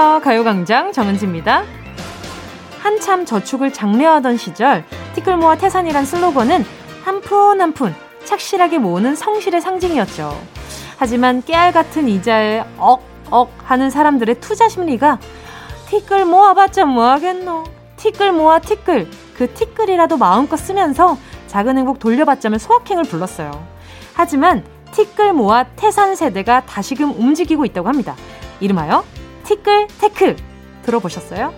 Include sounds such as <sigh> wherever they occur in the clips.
안녕하세요. 가요광장 정은지입니다. 한참 저축을 장려하던 시절 티끌 모아 태산이란 슬로건은 한 푼 한 푼 착실하게 모으는 성실의 상징이었죠. 하지만 깨알 같은 이자에 억억 하는 사람들의 투자 심리가 티끌 모아봤자 뭐하겠노. 티끌 모아 티끌. 그 티끌이라도 마음껏 쓰면서 작은 행복 돌려받자며 소확행을 불렀어요. 하지만 티끌 모아 태산 세대가 다시금 움직이고 있다고 합니다. 이름하여 티끌 tech. 들어보셨어요?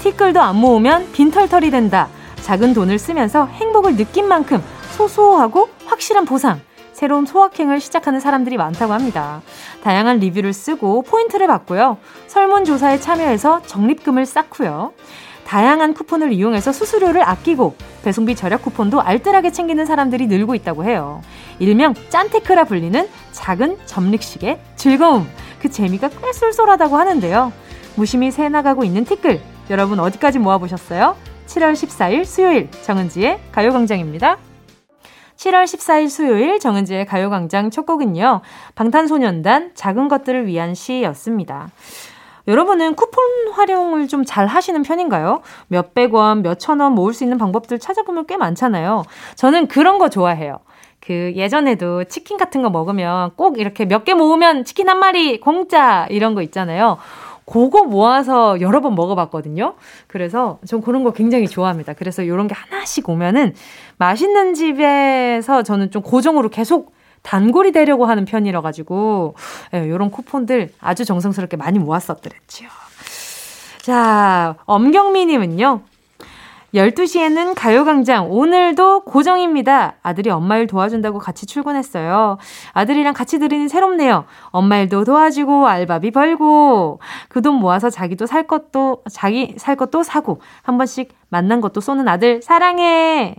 티끌도 안 모으면 빈털털이 된다. 작은 돈을 쓰면서 행복을 느낀 만큼 소소하고 확실한 보상. 새로운 소확행을 시작하는 사람들이 많다고 합니다. 다양한 리뷰를 쓰고 포인트를 받고요. 설문조사에 참여해서 적립금을 쌓고요. 다양한 쿠폰을 이용해서 수수료를 아끼고 배송비 절약 쿠폰도 알뜰하게 챙기는 사람들이 늘고 있다고 해요. 일명 짠테크라 불리는 작은 점릭식의 즐거움. 그 재미가 꽤 쏠쏠하다고 하는데요. 무심히 새 나가고 있는 티끌. 여러분 어디까지 모아보셨어요? 7월 14일 수요일 정은지의 가요광장입니다. 7월 14일 수요일 정은지의 가요광장 첫 곡은요. 방탄소년단 작은 것들을 위한 시였습니다. 여러분은 쿠폰 활용을 좀 잘 하시는 편인가요? 몇백 원, 몇천 원 모을 수 있는 방법들 찾아보면 꽤 많잖아요. 저는 그런 거 좋아해요. 그 예전에도 치킨 같은 거 먹으면 꼭 이렇게 몇 개 모으면 치킨 한 마리 공짜 이런 거 있잖아요. 그거 모아서 여러 번 먹어봤거든요. 그래서 전 그런 거 굉장히 좋아합니다. 그래서 이런 게 하나씩 오면은 맛있는 집에서 저는 좀 고정으로 계속 단골이 되려고 하는 편이라 가지고 예, 이런 쿠폰들 아주 정성스럽게 많이 모았었더랬지요. 자, 엄경미 님은요. 12시에는 가요광장. 오늘도 고정입니다. 아들이 엄마 일 도와준다고 같이 출근했어요. 아들이랑 같이 들으니 새롭네요. 엄마 일도 도와주고, 알바비 벌고, 그 돈 모아서 자기도 살 것도, 자기 살 것도 사고, 한 번씩 만난 것도 쏘는 아들, 사랑해!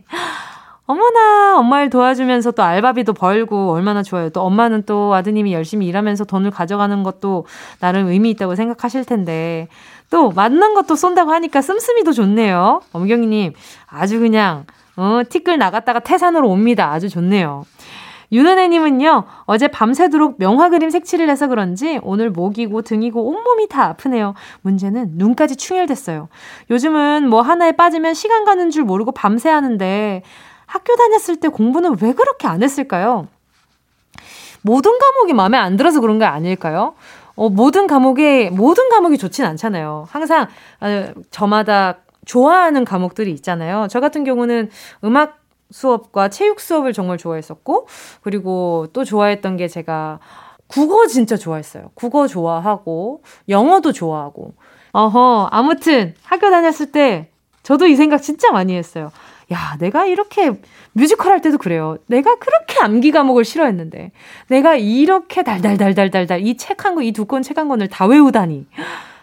어머나, 엄마 일 도와주면서 또 알바비도 벌고, 얼마나 좋아요. 또 엄마는 또 아드님이 열심히 일하면서 돈을 가져가는 것도 나름 의미 있다고 생각하실 텐데, 또 만난 것도 쏜다고 하니까 씀씀이도 좋네요. 엄경이님 아주 그냥 어, 티끌 나갔다가 태산으로 옵니다. 아주 좋네요. 윤은혜님은요, 어제 밤새도록 명화 그림 색칠을 해서 그런지 오늘 목이고 등이고 온몸이 다 아프네요. 문제는 눈까지 충혈됐어요. 요즘은 뭐 하나에 빠지면 시간 가는 줄 모르고 밤새 하는데 학교 다녔을 때 공부는 왜 그렇게 안 했을까요? 모든 과목이 마음에 안 들어서 그런 거 아닐까요? 어, 모든 과목에, 모든 과목이 좋진 않잖아요. 항상, 어, 저마다 좋아하는 과목들이 있잖아요. 저 같은 경우는 음악 수업과 체육 수업을 정말 좋아했었고, 그리고 또 좋아했던 게 제가 국어 진짜 좋아했어요. 국어 좋아하고, 영어도 좋아하고. 어허, 아무튼 학교 다녔을 때 저도 이 생각 진짜 많이 했어요. 야, 내가 이렇게 뮤지컬 할 때도 그래요. 내가 그렇게 암기 과목을 싫어했는데, 내가 이렇게 달달달달달달 이 책 한 권, 이 두 권 책 한 권을 다 외우다니.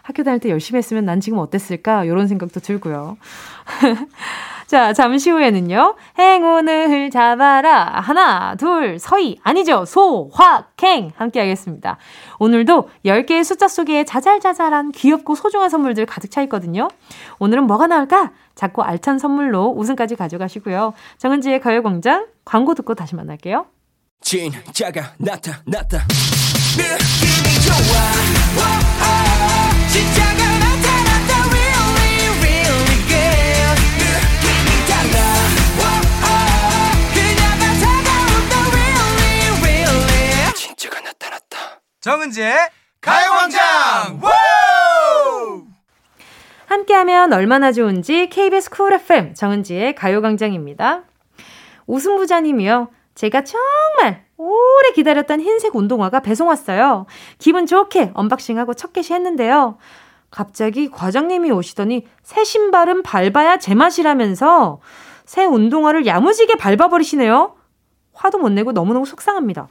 학교 다닐 때 열심히 했으면 난 지금 어땠을까? 이런 생각도 들고요. <laughs> 자, 잠시 후에는요. 행운을 잡아라. 하나, 둘, 서희. 아니죠. 소, 화, 캥. 함께 하겠습니다. 오늘도 10개의 숫자 속에 자잘자잘한 귀엽고 소중한 선물들 가득 차 있거든요. 오늘은 뭐가 나올까? 작고 알찬 선물로 우승까지 가져가시고요. 정은지의 가요광장 광고 듣고 다시 만날게요. 진짜가 나타났다. 정은지의 가요광장. 함께하면 얼마나 좋은지 KBS Cool FM 정은지의 가요광장입니다. 우승부자님이요. 제가 정말 오래 기다렸던 흰색 운동화가 배송 왔어요. 기분 좋게 unboxing하고 첫 개시 했는데요. 갑자기 과장님이 오시더니 새 신발은 밟아야 제맛이라면서 새 운동화를 야무지게 밟아버리시네요. 화도 못 내고 너무너무 속상합니다.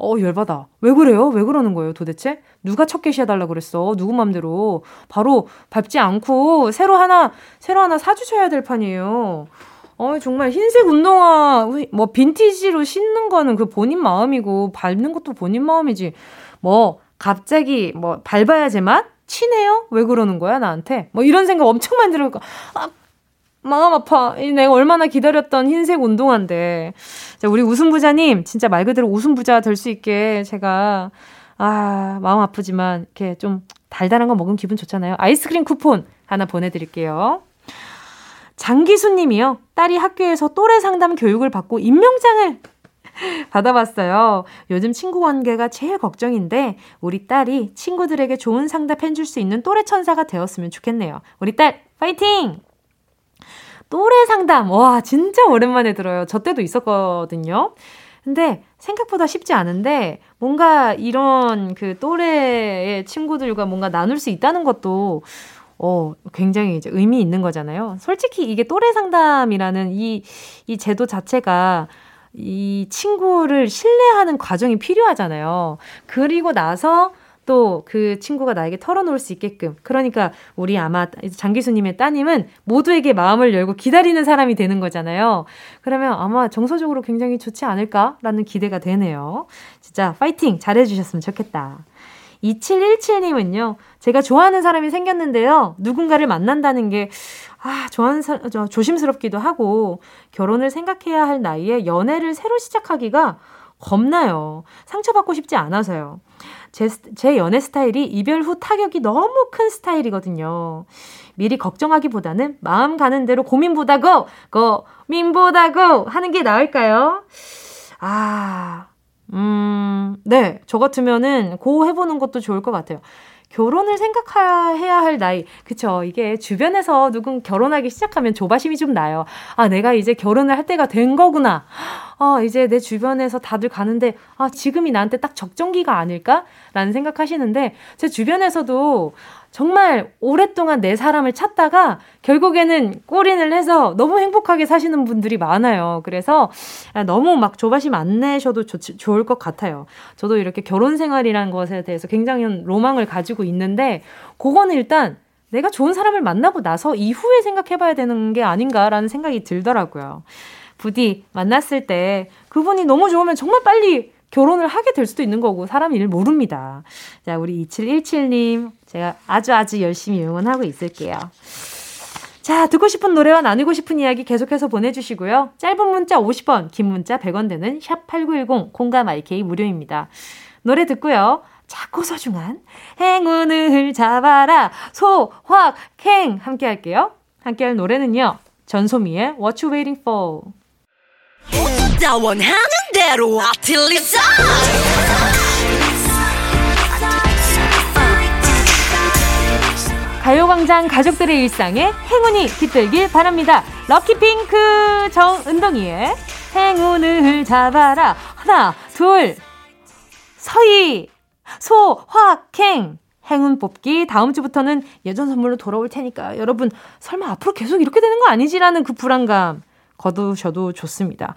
어, 열받아. 왜 그래요? 왜 그러는 거예요, 도대체? 누가 첫 개시해달라 그랬어? 누구 맘대로. 바로 밟지 않고 새로 하나, 새로 하나 사주셔야 될 판이에요. 어, 정말 흰색 운동화, 뭐, 빈티지로 신는 거는 그 본인 마음이고, 밟는 것도 본인 마음이지. 뭐, 갑자기, 뭐, 밟아야 제맛? 치네요? 왜 그러는 거야, 나한테? 뭐, 이런 생각 엄청 많이 들어요. 아, 마음 아파. 내가 얼마나 기다렸던 흰색 운동화인데. 자, 우리 웃음부자님, 진짜 말 그대로 웃음부자 될 수 있게 제가, 아, 마음 아프지만, 이렇게 좀 달달한 거 먹으면 기분 좋잖아요. 아이스크림 쿠폰 하나 보내드릴게요. 장기수 님이요. 딸이 학교에서 또래 상담 교육을 받고 임명장을 <laughs> 받아봤어요. 요즘 친구 관계가 제일 걱정인데 우리 딸이 친구들에게 좋은 상담 해줄 수 있는 또래 천사가 되었으면 좋겠네요. 우리 딸 파이팅! 또래 상담 와 진짜 오랜만에 들어요. 저 때도 있었거든요. 근데 생각보다 쉽지 않은데 뭔가 이런 그 또래의 친구들과 뭔가 나눌 수 있다는 것도 어, 굉장히 이제 의미 있는 거잖아요. 솔직히 이게 또래 상담이라는 이, 이 제도 자체가 이 친구를 신뢰하는 과정이 필요하잖아요. 그리고 나서 또 그 친구가 나에게 털어놓을 수 있게끔. 그러니까 우리 아마 장기수님의 따님은 모두에게 마음을 열고 기다리는 사람이 되는 거잖아요. 그러면 아마 정서적으로 굉장히 좋지 않을까라는 기대가 되네요. 진짜 파이팅! 잘해주셨으면 좋겠다. 2717님은요, 제가 좋아하는 사람이 생겼는데요, 누군가를 만난다는 게, 아, 좋아하는 사, 저, 조심스럽기도 하고, 결혼을 생각해야 할 나이에 연애를 새로 시작하기가 겁나요. 상처받고 싶지 않아서요. 제, 제 연애 스타일이 이별 후 타격이 너무 큰 스타일이거든요. 미리 걱정하기보다는 마음 가는 대로 고민보다 고, 고민보다 고 하는 게 나을까요? 아, 음, 네. 저 같으면은 고 해보는 것도 좋을 것 같아요. 결혼을 생각해야 할 나이. 그쵸. 이게 주변에서 누군 결혼하기 시작하면 조바심이 좀 나요. 아, 내가 이제 결혼을 할 때가 된 거구나. 아, 이제 내 주변에서 다들 가는데, 아, 지금이 나한테 딱 적정기가 아닐까? 라는 생각하시는데, 제 주변에서도 정말 오랫동안 내 사람을 찾다가 결국에는 꼬린을 해서 너무 행복하게 사시는 분들이 많아요. 그래서 너무 막 조바심 안 내셔도 좋, 좋을 것 같아요. 저도 이렇게 결혼 생활이라는 것에 대해서 굉장히 로망을 가지고 있는데, 그거는 일단 내가 좋은 사람을 만나고 나서 이후에 생각해 봐야 되는 게 아닌가라는 생각이 들더라고요. 부디 만났을 때 그분이 너무 좋으면 정말 빨리 결혼을 하게 될 수도 있는 거고 사람 일 모릅니다. 자, 우리 2717님 제가 아주 아주 열심히 응원하고 있을게요. 자, 듣고 싶은 노래와 나누고 싶은 이야기 계속해서 보내주시고요. 짧은 문자 50원, 긴 문자 100원 되는 샵8910 공감 IK 무료입니다. 노래 듣고요. 작고 소중한 행운을 잡아라 소확행 함께 할게요. 함께 할 노래는요. 전소미의 What You Waiting For 원하는 대로 아틀리사 가요광장 가족들의 일상에 행운이 깃들길 바랍니다. 럭키핑크 정은동이의 행운을 잡아라. 하나, 둘, 서희, 소 확 행. 행운 뽑기 다음 주부터는 예전 선물로 돌아올 테니까 여러분 설마 앞으로 계속 이렇게 되는 거 아니지라는 그 불안감 거두셔도 좋습니다.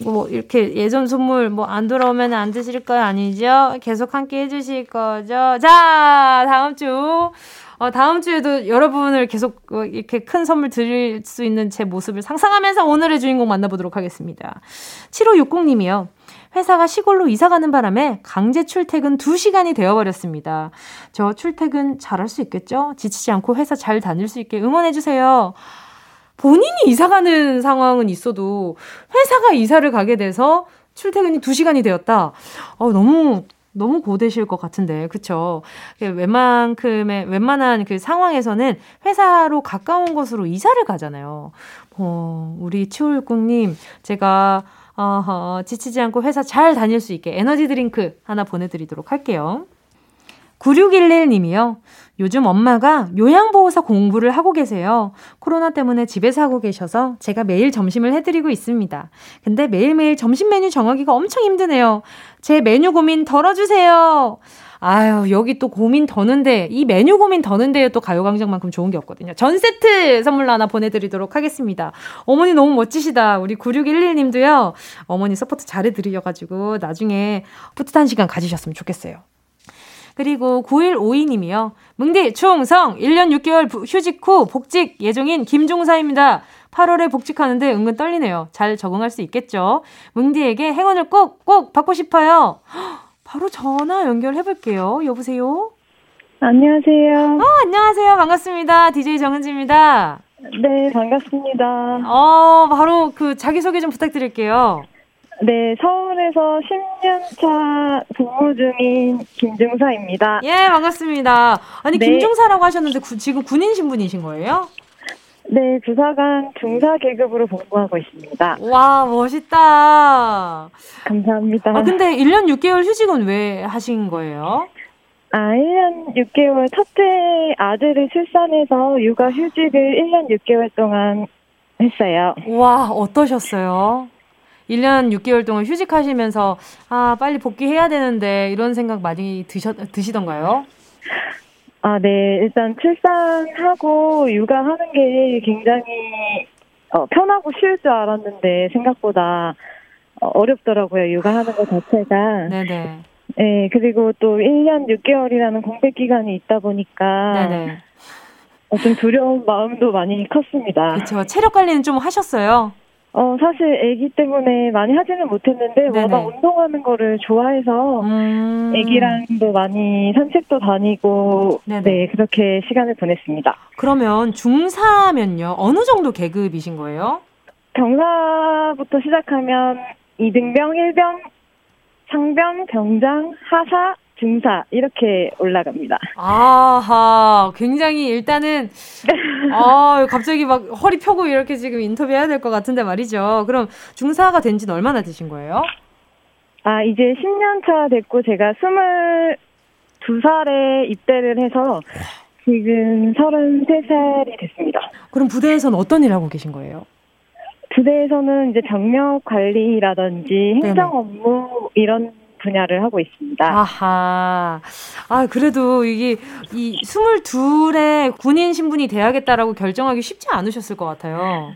뭐 이렇게 예전 선물 뭐 안 돌아오면 안 드실 거 아니죠? 계속 함께 해주실 거죠? 자 다음 주 어, 다음 주에도 여러분을 계속 어, 이렇게 큰 선물 드릴 수 있는 제 모습을 상상하면서 오늘의 주인공 만나보도록 하겠습니다. 7560님이요. 회사가 시골로 이사 가는 바람에 강제 출퇴근 2시간이 되어버렸습니다. 저 출퇴근 잘할 수 있겠죠? 지치지 않고 회사 잘 다닐 수 있게 응원해주세요. 본인이 이사 가는 상황은 있어도 회사가 이사를 가게 돼서 출퇴근이 2시간이 되었다. 어, 너무 너무 고되실 것 같은데, 그쵸? 웬만큼의, 웬만한 그 상황에서는 회사로 가까운 곳으로 이사를 가잖아요. 어, 우리 치울국님, 제가, 어허, 지치지 않고 회사 잘 다닐 수 있게 에너지 드링크 하나 보내드리도록 할게요. 9611님이요. 요즘 엄마가 요양보호사 공부를 하고 계세요. 코로나 때문에 집에서 하고 계셔서 제가 매일 점심을 해드리고 있습니다. 근데 매일매일 점심 메뉴 정하기가 엄청 힘드네요. 제 메뉴 고민 덜어주세요. 아유, 여기 또 고민 더는데, 이 메뉴 고민 더는데요, 또 가요광장만큼 좋은 게 없거든요. 전 세트 선물로 하나 보내드리도록 하겠습니다. 어머니 너무 멋지시다. 우리 9611님도요, 어머니 support 잘해드리셔가지고, 나중에 뿌듯한 시간 가지셨으면 좋겠어요. 그리고 9152님이요. 뭉디 충성 1년 6개월 휴직 후 복직 예정인 김종사입니다. 8월에 복직하는데 은근 떨리네요. 잘 적응할 수 있겠죠? 뭉디에게 행운을 꼭, 꼭 받고 싶어요. <gasps> 바로 전화 연결해 볼게요. 여보세요? 안녕하세요. 어, 안녕하세요. 반갑습니다. DJ 정은지입니다. 네, 반갑습니다. 어, 바로 그 자기소개 좀 부탁드릴게요. 네, 서울에서 10년차 근무 중인 김중사입니다. 예, 반갑습니다. 아니, 네. 김중사라고 하셨는데 구, 지금 군인 신분이신 거예요? 네, 부사관 중사 계급으로 복무하고 있습니다. 와, 멋있다. 감사합니다. 아, 근데 1년 6개월 휴직은 왜 하신 거예요? 아, 1년 6개월 첫째 아들을 출산해서 육아 휴직을 1년 6개월 동안 했어요. 와, 어떠셨어요? 1년 6개월 동안 휴직하시면서 아, 빨리 복귀해야 되는데 이런 생각 많이 드셨 드시던가요? 아, 네. 일단 출산하고 육아하는 게 굉장히 어, 편하고 쉬울 줄 알았는데 생각보다 어, 어렵더라고요. 육아하는 것 자체가. 네네. 네, 그리고 또 1년 6개월이라는 공백 기간이 있다 보니까 네네. 어, 좀 두려운 마음도 많이 컸습니다. 그렇죠. 체력 관리는 좀 하셨어요? 어, 사실 아기 때문에 많이 하지는 못했는데 네네. 워낙 운동하는 거를 좋아해서 음... 아기랑도 많이 산책도 다니고 네네. 네, 그렇게 시간을 보냈습니다. 그러면 중4면요. 어느 정도 계급이신 거예요? 병사부터 시작하면 2등병, 1병, 상병, 병장, 하사, 중사 이렇게 올라갑니다. 아하, 굉장히 일단은 아 <laughs> 갑자기 막 허리 펴고 이렇게 지금 인터뷰해야 될 것 같은데 말이죠. 그럼 중사가 된 지는 얼마나 되신 거예요? 아 이제 10년 차 됐고 제가 22살에 입대를 해서 지금 33살이 됐습니다. 그럼 부대에서는 어떤 일 하고 계신 거예요? 부대에서는 이제 병력 관리라든지 행정 업무 이런 분야를 하고 있습니다. 아하. 아, 그래도 이게 이 22에 군인 신분이 돼야겠다라고 결정하기 쉽지 않으셨을 것 같아요.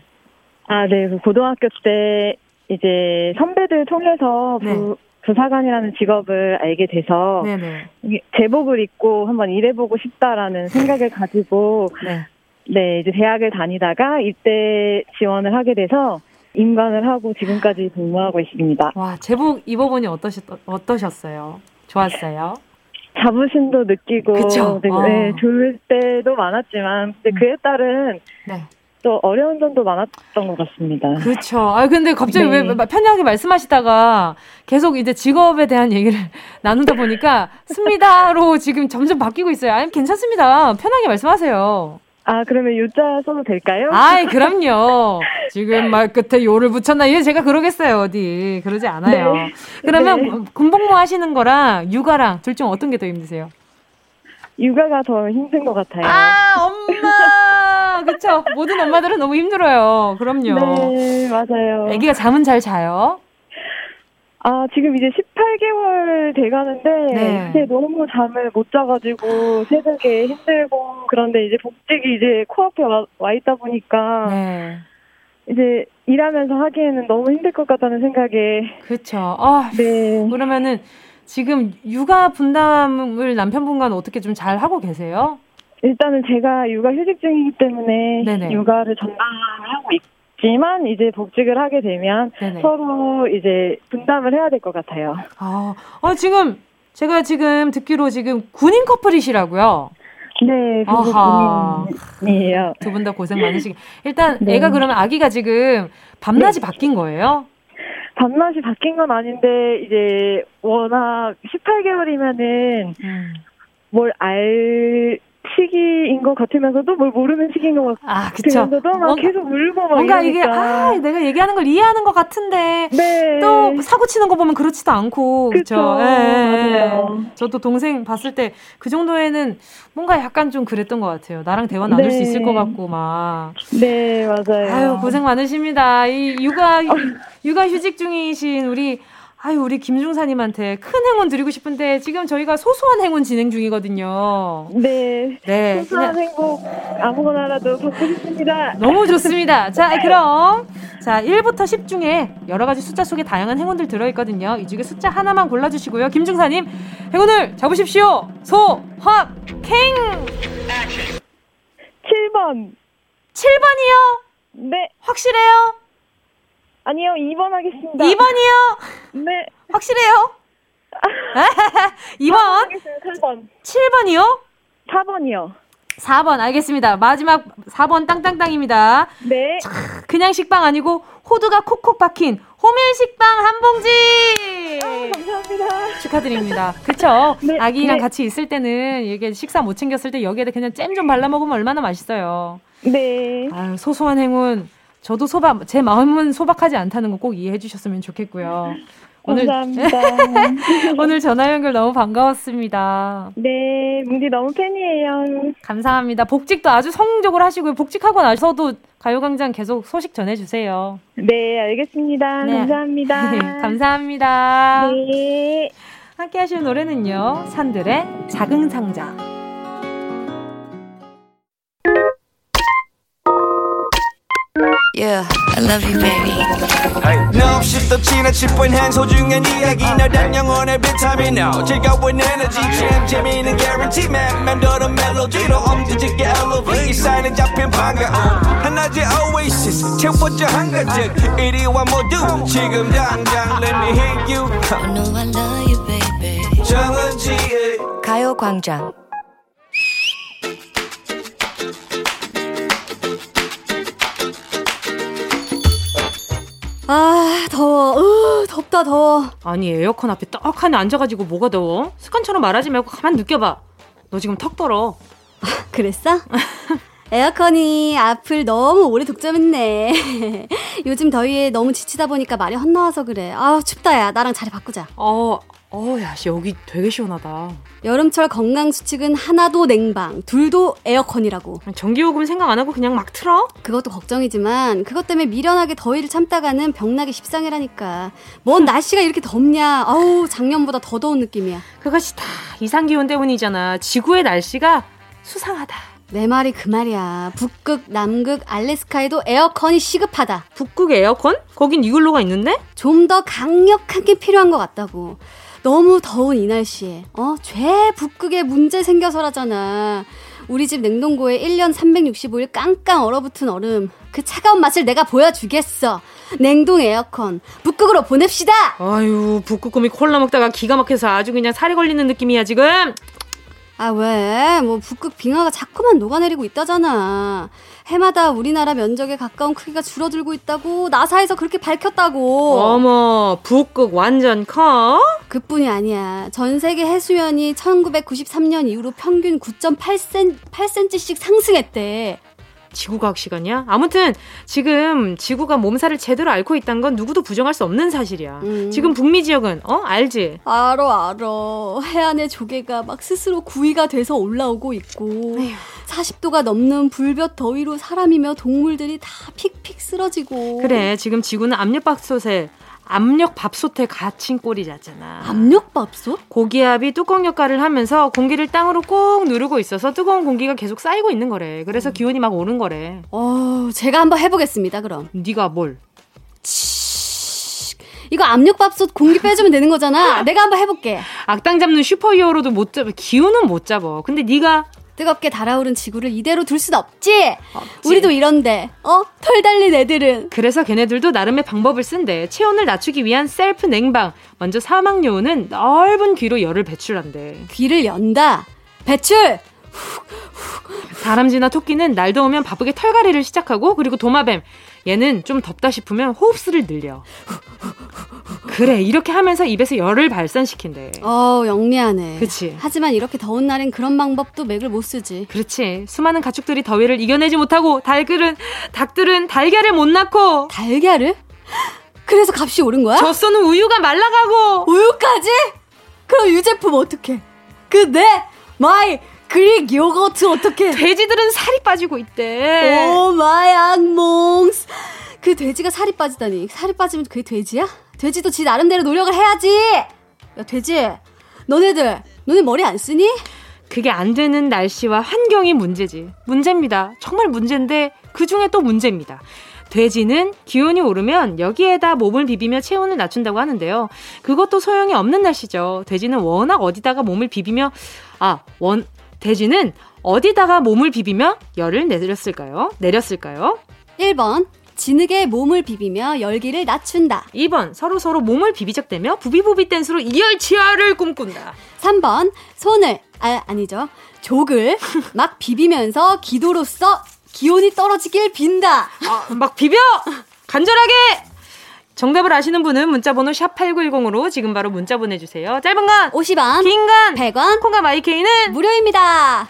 아, 네. 그 고등학교 때 이제 선배들 통해서 네. 부, 부사관이라는 직업을 알게 돼서 네네. 제복을 입고 한번 일해보고 싶다라는 생각을 가지고 네. 네, 이제 대학을 다니다가 이때 지원을 하게 돼서 임관을 하고 지금까지 근무하고 있습니다. 와, 제복 입어보니 어떠셨, 어떠셨어요? 좋았어요? 자부심도 느끼고, 그쵸? 네, 어. 네, 좋을 때도 많았지만, 근데 그에 따른 네. 또 어려운 점도 많았던 것 같습니다. 그렇죠. 아 근데 갑자기 네. 왜 편하게 말씀하시다가 계속 이제 직업에 대한 얘기를 <laughs> 나누다 보니까 습니다로 지금 점점 바뀌고 있어요. 아니 괜찮습니다. 편하게 말씀하세요. 아, 그러면 요자 써도 될까요? 아이, 그럼요. 지금 말 끝에 요를 붙였나? 이게 제가 그러겠어요, 어디. 그러지 않아요. 네. 그러면 네. 군복무 하시는 거랑 육아랑 둘 중 어떤 게 더 힘드세요? 육아가 더 힘든 것 같아요. 아, 엄마! <laughs> 그쵸. 모든 엄마들은 너무 힘들어요. 그럼요. 네, 맞아요. 아기가 잠은 잘 자요? 아, 지금 이제 18개월 돼 가는데, 네. 이제 너무 잠을 못 자가지고, 새벽에 힘들고, 그런데 이제 복직이 이제 코앞에 와, 와 있다 보니까, 네. 이제 일하면서 하기에는 너무 힘들 것 같다는 생각에. 그쵸. 아, 네. 그러면은 지금 육아 분담을 남편분과는 어떻게 좀 잘 하고 계세요? 일단은 제가 육아 휴직 중이기 때문에 네네. 육아를 전담하고 있고, 지만 이제 복직을 하게 되면 네네. 서로 이제 분담을 해야 될 것 같아요. 아, 아, 지금 제가 지금 듣기로 지금 군인 커플이시라고요. 네, 군인이에요. 두 분 다 고생 많으시게. 일단 네. 애가 그러면 아기가 지금 밤낮이 네. 바뀐 거예요? 밤낮이 바뀐 건 아닌데 이제 워낙 18개월이면은 음. 뭘 알 시기인 것 같으면서도 뭘 모르는 시기인 것 아, 같으면서도 막 계속 울고 막 뭔가 이러니까. 이게 아 내가 얘기하는 걸 이해하는 것 같은데 네. 또 사고 치는 거 보면 그렇지도 않고 그렇죠. 예, 맞아요. 저도 동생 봤을 때 그 정도에는 뭔가 약간 좀 그랬던 것 같아요. 나랑 대화 나눌 네. 수 있을 것 같고 막. 네 맞아요. 아유 고생 많으십니다. 이 육아 육아 휴직 중이신 우리 아유, 우리 김중사님한테 큰 행운 드리고 싶은데 지금 저희가 소소한 행운 진행 중이거든요. 네. 네. 소소한 그냥... 행복 아무거나라도 받고 싶습니다. 너무 좋습니다. 자, 그럼 자, 1부터 10 중에 여러 가지 숫자 속에 다양한 행운들 들어 있거든요. 이 중에 숫자 하나만 골라 주시고요. 김중사 님, 행운을 잡으십시오. 소, 확, 캥! 7번. 7번이요? 네. 확실해요? 아니요, 2번 하겠습니다. 2번이요? 네. 확실해요? 2번? 3번. 7번이요? 4번이요. 4번 알겠습니다. 마지막 4번 땅땅땅입니다. 네. 그냥 식빵 아니고 호두가 콕콕 박힌 호밀 식빵 한 봉지. 아, 감사합니다. 축하드립니다. 그쵸? <laughs> 네, 아기랑 네. 같이 있을 때는 이게 식사 못 챙겼을 때 여기에다 그냥 잼 좀 발라 먹으면 얼마나 맛있어요. 네. 아유, 소소한 행운. 저도 소박 제 마음은 소박하지 않다는 거 꼭 이해해 주셨으면 좋겠고요. 오늘 감사합니다. <laughs> 오늘 전화 연결 너무 반가웠습니다. 네, 뭉디 너무 팬이에요. 감사합니다. 복직도 아주 성공적으로 하시고요. 복직하고 나서도 가요광장 계속 소식 전해주세요. 네, 알겠습니다. 네. 감사합니다. <laughs> 감사합니다. 네. 함께 하실 노래는요. 산들의 작은 상자. Yeah, I love you, baby. 너 없이 또 지나칠 뻔한 소중한 이야기. 너란 영혼의 비타민 now. 즐거운 에너지. 참 재미있는 guarantee. man 맘대로 멜로디로 엄지짓게 elevate 이 사인은 잡힌 반가움. 하나의 oasis. 채워져 한가득 이리와 모두 지금 당장 let me hit you. I know I love you, baby. 정은지의 가요광장. 아, 더워. 으, 덥다, 더워. 아니 에어컨 앞에 떡하니 앉아가지고 뭐가 더워? 습관처럼 말하지 말고 가만 느껴봐. 너 지금 턱 떨어. 그랬어? <laughs> 에어컨이 앞을 너무 오래 독점했네. <laughs> 요즘 더위에 너무 지치다 보니까 말이 헛나와서 그래. 아, 춥다, 야. 나랑 자리 바꾸자. 어, 어, 야, 씨, 여기 되게 시원하다. 여름철 건강수칙은 하나도 냉방, 둘도 에어컨이라고. 전기요금 생각 안 하고 그냥 막 틀어? 그것도 걱정이지만, 그것 때문에 미련하게 더위를 참다가는 병나기 십상이라니까. 뭔 날씨가 이렇게 덥냐. 아우, 작년보다 더 더운 느낌이야. 그것이 다 이상기온 때문이잖아. 지구의 날씨가 수상하다. 내 말이 그 말이야. 북극, 남극, 알래스카에도 에어컨이 시급하다. 북극 에어컨? 거긴 이글루가 있는데? 좀 더 강력한 게 필요한 것 같다고. 너무 더운 이 날씨에, 어? 죄 북극에 문제 생겨서라잖아. 우리 집 냉동고에 1년 365일 깡깡 얼어붙은 얼음. 그 차가운 맛을 내가 보여주겠어. 냉동 에어컨. 북극으로 보냅시다! 아유, 북극곰이 콜라 먹다가 기가 막혀서 아주 그냥 살이 걸리는 느낌이야, 지금. 아, 왜? 뭐, 북극 빙하가 자꾸만 녹아내리고 있다잖아. 해마다 우리나라 면적에 가까운 크기가 줄어들고 있다고, 나사에서 그렇게 밝혔다고. 어머, 북극 완전 커? 그뿐이 아니야. 전 세계 해수면이 1993년 이후로 평균 9.8cm씩 상승했대. 지구과학 시간이야? 아무튼 지금 지구가 몸살을 제대로 앓고 있다는 건 누구도 부정할 수 없는 사실이야. 음. 지금 북미 지역은 어 알지? 알어, 알어. 해안의 조개가 막 스스로 구이가 돼서 올라오고 있고, 40도가 넘는 불볕 더위로 사람이며 동물들이 다 픽픽 쓰러지고. 그래 지금 지구는 압력밥솥에 압력 밥솥에 갇힌 꼴이 잖아. 압력 밥솥? 고기압이 뚜껑 역할을 하면서 공기를 땅으로 꼭 누르고 있어서 뜨거운 공기가 계속 쌓이고 있는 거래. 그래서 기온이 막 오른 거래. 어, 제가 한번 해보겠습니다, 그럼. 네가 뭘? 이거 압력밥솥 공기 빼주면 되는 거잖아. 내가 한번 해볼게. 악당 잡는 superhero도 못 잡아. 기온은 못 잡아. 근데 네가 뜨겁게 달아오른 지구를 이대로 둘 순 없지. 없지. 우리도 이런데, 어? 털 달린 애들은. 그래서 걔네들도 나름의 방법을 쓴대. 체온을 낮추기 위한 셀프 냉방. 먼저 사막여우는 넓은 귀로 열을 배출한대. 귀를 연다. 배출! 다람쥐나 토끼는 날 더우면 바쁘게 털갈이를 시작하고 그리고 도마뱀 얘는 좀 덥다 싶으면 호흡수를 늘려. 그래 이렇게 하면서 입에서 열을 발산시킨대. 어, 영리하네. 그치. 하지만 이렇게 더운 날엔 그런 방법도 맥을 못 쓰지. 그렇지. 수많은 가축들이 더위를 이겨내지 못하고 달들은 닭들은 달걀을 못 낳고 달걀을? 그래서 값이 오른 거야? 젖소는 우유가 말라가고 우유까지? 그럼 유제품 어떡해? 그 내 my Greek yogurt 어떡해? 돼지들은 살이 빠지고 있대. Oh my 악몽스. 그 돼지가 살이 빠지다니. 살이 빠지면 그게 돼지야? 돼지도 지 나름대로 노력을 해야지. 야 돼지, 너네들 너네 머리 안 쓰니? 그게 안 되는 날씨와 환경이 문제지. 문제입니다. 정말 문제인데 그 중에 또 문제입니다. 돼지는 기온이 오르면 여기에다 몸을 비비며 체온을 낮춘다고 하는데요. 그것도 소용이 없는 날씨죠. 돼지는 워낙 어디다가 몸을 비비며 아, 원 돼지는 어디다가 몸을 비비며 열을 내렸을까요? 내렸을까요? 1번 진흙에 몸을 비비며 열기를 낮춘다. 2번 서로 서로 몸을 비비적대며 부비부비 댄스로 이열치열을 꿈꾼다. 3번 손을 아 아니죠. 족을 <laughs> 막 비비면서 기도로서 기온이 떨어지길 빈다. 아, 막 비벼! 간절하게! 정답을 아시는 분은 문자번호 샵 8910으로 지금 바로 문자 보내주세요. 짧은 건 50원, 긴 건 100원, 콩과 마이케이는 무료입니다.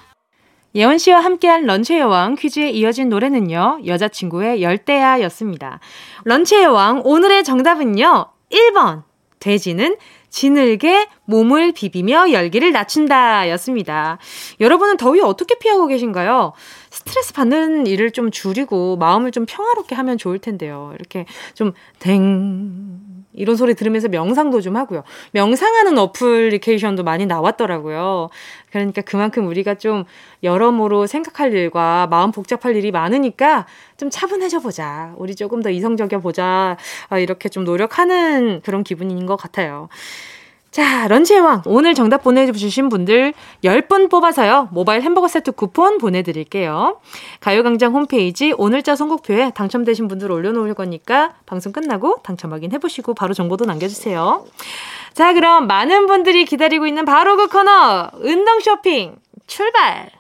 예원 씨와 함께한 런치의 여왕 퀴즈에 이어진 노래는요, 여자친구의 열대야 였습니다. 런치의 여왕, 오늘의 정답은요, 1번. 돼지는 지늘게 몸을 비비며 열기를 낮춘다 였습니다. 여러분은 더위 어떻게 피하고 계신가요? 스트레스 받는 일을 좀 줄이고 마음을 좀 평화롭게 하면 좋을 텐데요. 이렇게 좀 댕, 이런 소리 들으면서 명상도 좀 하고요. 명상하는 어플리케이션도 많이 나왔더라고요. 그러니까 그만큼 우리가 좀 여러모로 생각할 일과 마음 복잡할 일이 많으니까 좀 차분해져 보자. 우리 조금 더 이성적이어 보자. 아, 이렇게 좀 노력하는 그런 기분인 것 같아요. 자, 런치의 왕. 오늘 정답 보내주신 분들 10분 뽑아서요. 모바일 햄버거 세트 쿠폰 보내드릴게요. 가요광장 홈페이지 오늘자 선곡표에 당첨되신 분들 올려놓을 거니까 방송 끝나고 당첨 확인해보시고 바로 정보도 남겨주세요. 자, 그럼 많은 분들이 기다리고 있는 바로 그 코너. 운동 쇼핑 출발!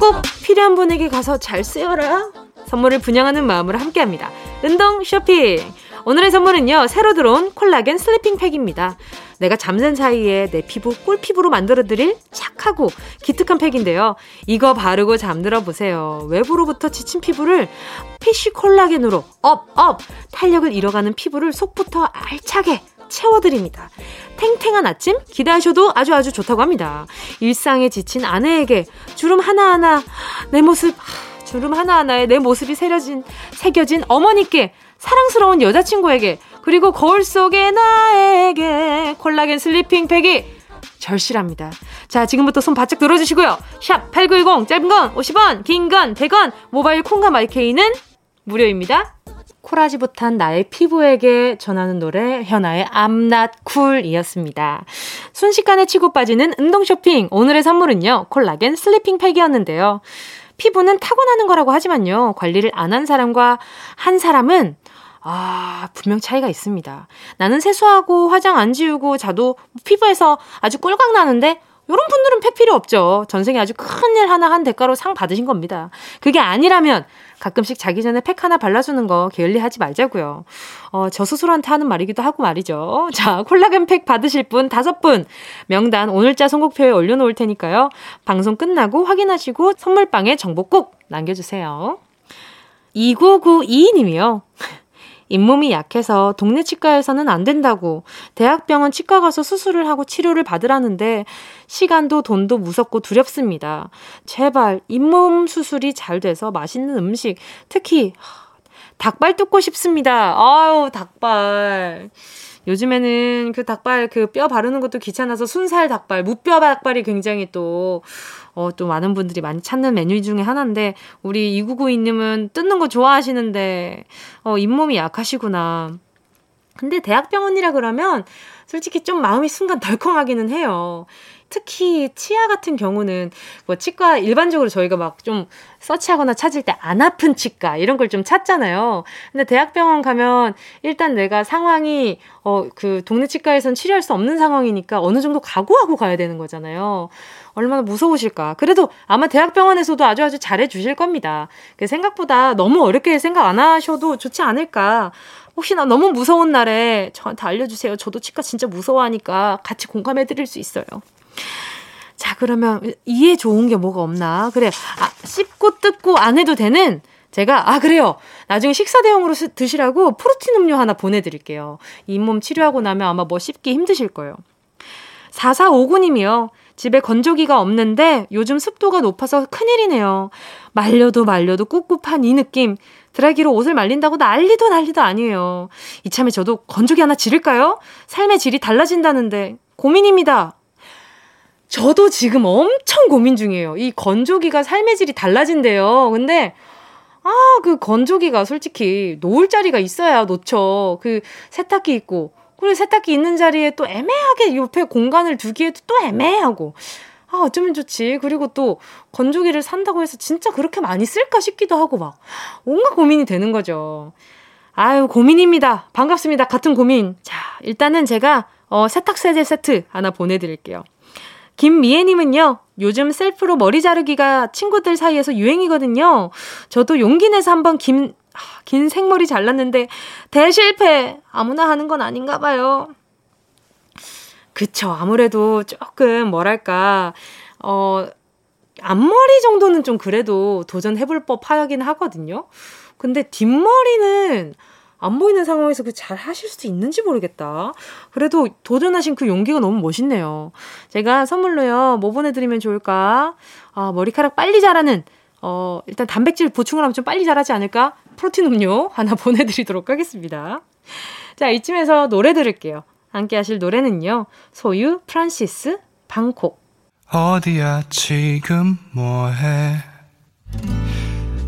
꼭 필요한 분에게 가서 잘 쓰여라. 선물을 분양하는 마음으로 함께합니다. 운동 쇼핑. 오늘의 선물은요, 새로 들어온 콜라겐 sleeping 팩입니다. 내가 잠든 사이에 내 피부 꿀피부로 만들어드릴 착하고 기특한 팩인데요. 이거 바르고 잠들어 보세요. 외부로부터 지친 피부를 fish 콜라겐으로 up, up! 탄력을 잃어가는 피부를 속부터 알차게 채워드립니다. 탱탱한 아침 기대하셔도 아주 아주 좋다고 합니다. 일상에 지친 아내에게 주름 하나하나 내 모습 주름 하나하나에 내 모습이 새겨진 새겨진 어머니께 사랑스러운 여자친구에게 그리고 거울 속의 나에게 콜라겐 sleeping 팩이 절실합니다. 자, 지금부터 손 바짝 들어주시고요. 샵 8910 짧은 건 50원, 긴 건 100원, 모바일 콩과 마이케이는 무료입니다. 쿨하지 못한 나의 피부에게 전하는 노래 현아의 I'm Not Cool이었습니다. 순식간에 치고 빠지는 운동 쇼핑 오늘의 선물은요 콜라겐 sleeping 팩이었는데요. 피부는 타고나는 거라고 하지만요 관리를 안 한 사람과 한 사람은 아, 분명 차이가 있습니다. 나는 세수하고 화장 안 지우고 자도 피부에서 아주 꿀광 나는데 이런 분들은 팩 필요 없죠. 전생에 아주 큰 일 하나 한 대가로 상 받으신 겁니다. 그게 아니라면 가끔씩 자기 전에 팩 하나 발라주는 거 게을리 하지 말자고요. 어, 저 스스로한테 하는 말이기도 하고 말이죠. 자, 콜라겐 팩 받으실 분 다섯 분 명단 오늘자 선곡표에 올려놓을 테니까요. 방송 끝나고 확인하시고 선물방에 정보 꼭 남겨주세요. 2992님이요. 잇몸이 약해서 동네 치과에서는 안 된다고 대학병원 치과 가서 수술을 하고 치료를 받으라는데 시간도 돈도 무섭고 두렵습니다. 제발 잇몸 수술이 잘 돼서 맛있는 음식 특히 닭발 뜯고 싶습니다. 아유 닭발. 요즘에는 그 닭발 그 뼈 바르는 것도 귀찮아서 순살 닭발, 무뼈 닭발이 굉장히 또 어, 또 많은 분들이 많이 찾는 메뉴 중에 하나인데, 우리 2992님은 뜯는 거 좋아하시는데, 어, 잇몸이 약하시구나. 근데 대학병원이라 그러면 솔직히 좀 마음이 순간 덜컹하기는 해요. 특히 치아 같은 경우는 뭐 치과 일반적으로 저희가 막 좀 서치하거나 찾을 때 안 아픈 치과 이런 걸 좀 찾잖아요. 근데 대학병원 가면 일단 내가 상황이 어 그 동네 치과에선 치료할 수 없는 상황이니까 어느 정도 각오하고 가야 되는 거잖아요. 얼마나 무서우실까. 그래도 아마 대학병원에서도 아주 아주 잘해 주실 겁니다. 그 생각보다 너무 어렵게 생각 안 하셔도 좋지 않을까. 혹시나 너무 무서운 날에 저한테 알려주세요. 저도 치과 진짜 무서워하니까 같이 공감해 드릴 수 있어요. 자, 그러면 이에 좋은 게 뭐가 없나? 그래. 아, 씹고 뜯고 안 해도 되는 제가, 아, 그래요. 나중에 식사 대용으로 드시라고 프로틴 음료 하나 보내드릴게요. 잇몸 치료하고 나면 아마 뭐 씹기 힘드실 거예요. 4459님이요. 집에 건조기가 없는데 요즘 습도가 높아서 큰일이네요. 말려도 말려도 꿉꿉한 이 느낌. 드라이기로 옷을 말린다고 난리도 난리도 아니에요. 이참에 저도 건조기 하나 지를까요? 삶의 질이 달라진다는데 고민입니다. 저도 지금 엄청 고민 중이에요. 이 건조기가 삶의 질이 달라진대요. 근데 아, 그 건조기가 솔직히 놓을 자리가 있어야 놓죠. 그 세탁기 있고 그리고 세탁기 있는 자리에 또 애매하게 옆에 공간을 두기에도 또 애매하고 아, 어쩌면 좋지. 그리고 또 건조기를 산다고 해서 진짜 그렇게 많이 쓸까 싶기도 하고 막 온갖 고민이 되는 거죠. 아유, 고민입니다. 반갑습니다. 같은 고민. 자, 일단은 제가, 어, 세탁세제 세트 하나 보내드릴게요. 김미애님은요, 요즘 셀프로 머리 자르기가 친구들 사이에서 유행이거든요. 저도 용기 내서 한번 김, 긴 생머리 잘랐는데, 대실패! 아무나 하는 건 아닌가 봐요. 그쵸. 아무래도 조금, 뭐랄까, 어, 앞머리 정도는 좀 그래도 도전해볼 법 하긴 하거든요. 근데 뒷머리는 안 보이는 상황에서 그 잘 하실 수 있는지 모르겠다. 그래도 도전하신 그 용기가 너무 멋있네요. 제가 선물로요, 뭐 보내드리면 좋을까? 아, 머리카락 빨리 자라는, 어, 일단 단백질 보충을 하면 좀 빨리 자라지 않을까? 프로틴 음료 하나 <laughs> 보내드리도록 하겠습니다. 자, 이쯤에서 노래 들을게요. 함께 하실 노래는요, 소유, 프란시스, 방콕. 어디야, 지금 뭐해?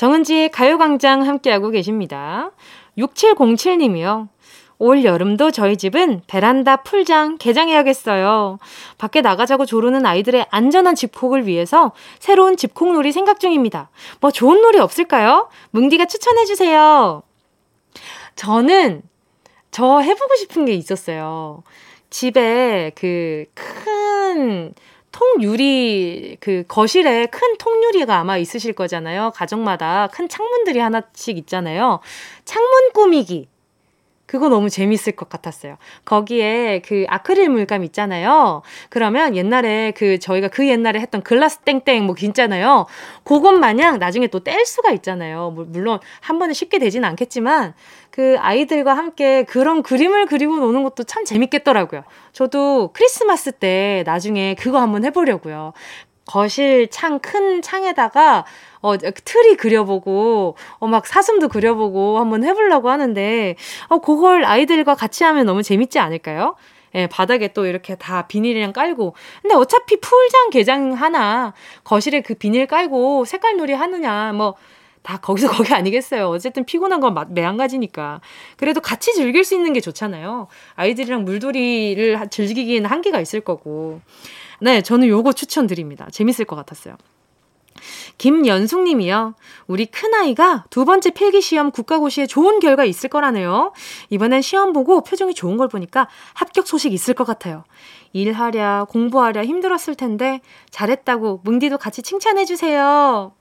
정은지의 가요광장 함께하고 계십니다. 6707님이요. 올 여름도 저희 집은 베란다 풀장 개장해야겠어요. 밖에 나가자고 조르는 아이들의 안전한 집콕을 위해서 새로운 집콕놀이 생각 중입니다. 뭐 좋은 놀이 없을까요? 뭉디가 추천해주세요. 저는 저 해보고 싶은 게 있었어요. 집에 그 큰 통유리 그 거실에 큰 통유리가 아마 있으실 거잖아요. 가정마다 큰 창문들이 하나씩 있잖아요. 창문 꾸미기. 그거 너무 재밌을 것 같았어요. 거기에 그 아크릴 물감 있잖아요. 그러면 옛날에 그 저희가 그 옛날에 했던 글라스 땡땡 뭐 있잖아요. 그것 마냥 나중에 또 뗄 수가 있잖아요. 물론 한 번에 쉽게 되지는 않겠지만 그 아이들과 함께 그런 그림을 그리고 노는 것도 참 재밌겠더라고요. 저도 크리스마스 때 나중에 그거 한번 해보려고요. 거실 창, 큰 창에다가, 어, 틀이 그려보고, 어, 막 사슴도 그려보고 한번 해보려고 하는데, 어, 그걸 아이들과 같이 하면 너무 재밌지 않을까요? 예, 바닥에 또 이렇게 다 비닐이랑 깔고. 근데 어차피 풀장 개장 하나, 거실에 그 비닐 깔고 색깔 놀이 하느냐, 뭐, 다 거기서 <laughs> 거기 아니겠어요. 어쨌든 피곤한 건 매한가지니까. 그래도 같이 즐길 수 있는 게 좋잖아요. 아이들이랑 물놀이를 즐기기에는 한계가 있을 거고. 네, 저는 요거 추천드립니다. 재밌을 것 같았어요. 김연숙 님이요. 우리 큰아이가 두 번째 필기시험 국가고시에 좋은 결과 있을 거라네요. 이번엔 시험 보고 표정이 좋은 걸 보니까 합격 소식 있을 것 같아요. 일하랴, 공부하랴 힘들었을 텐데 잘했다고 뭉디도 같이 칭찬해주세요.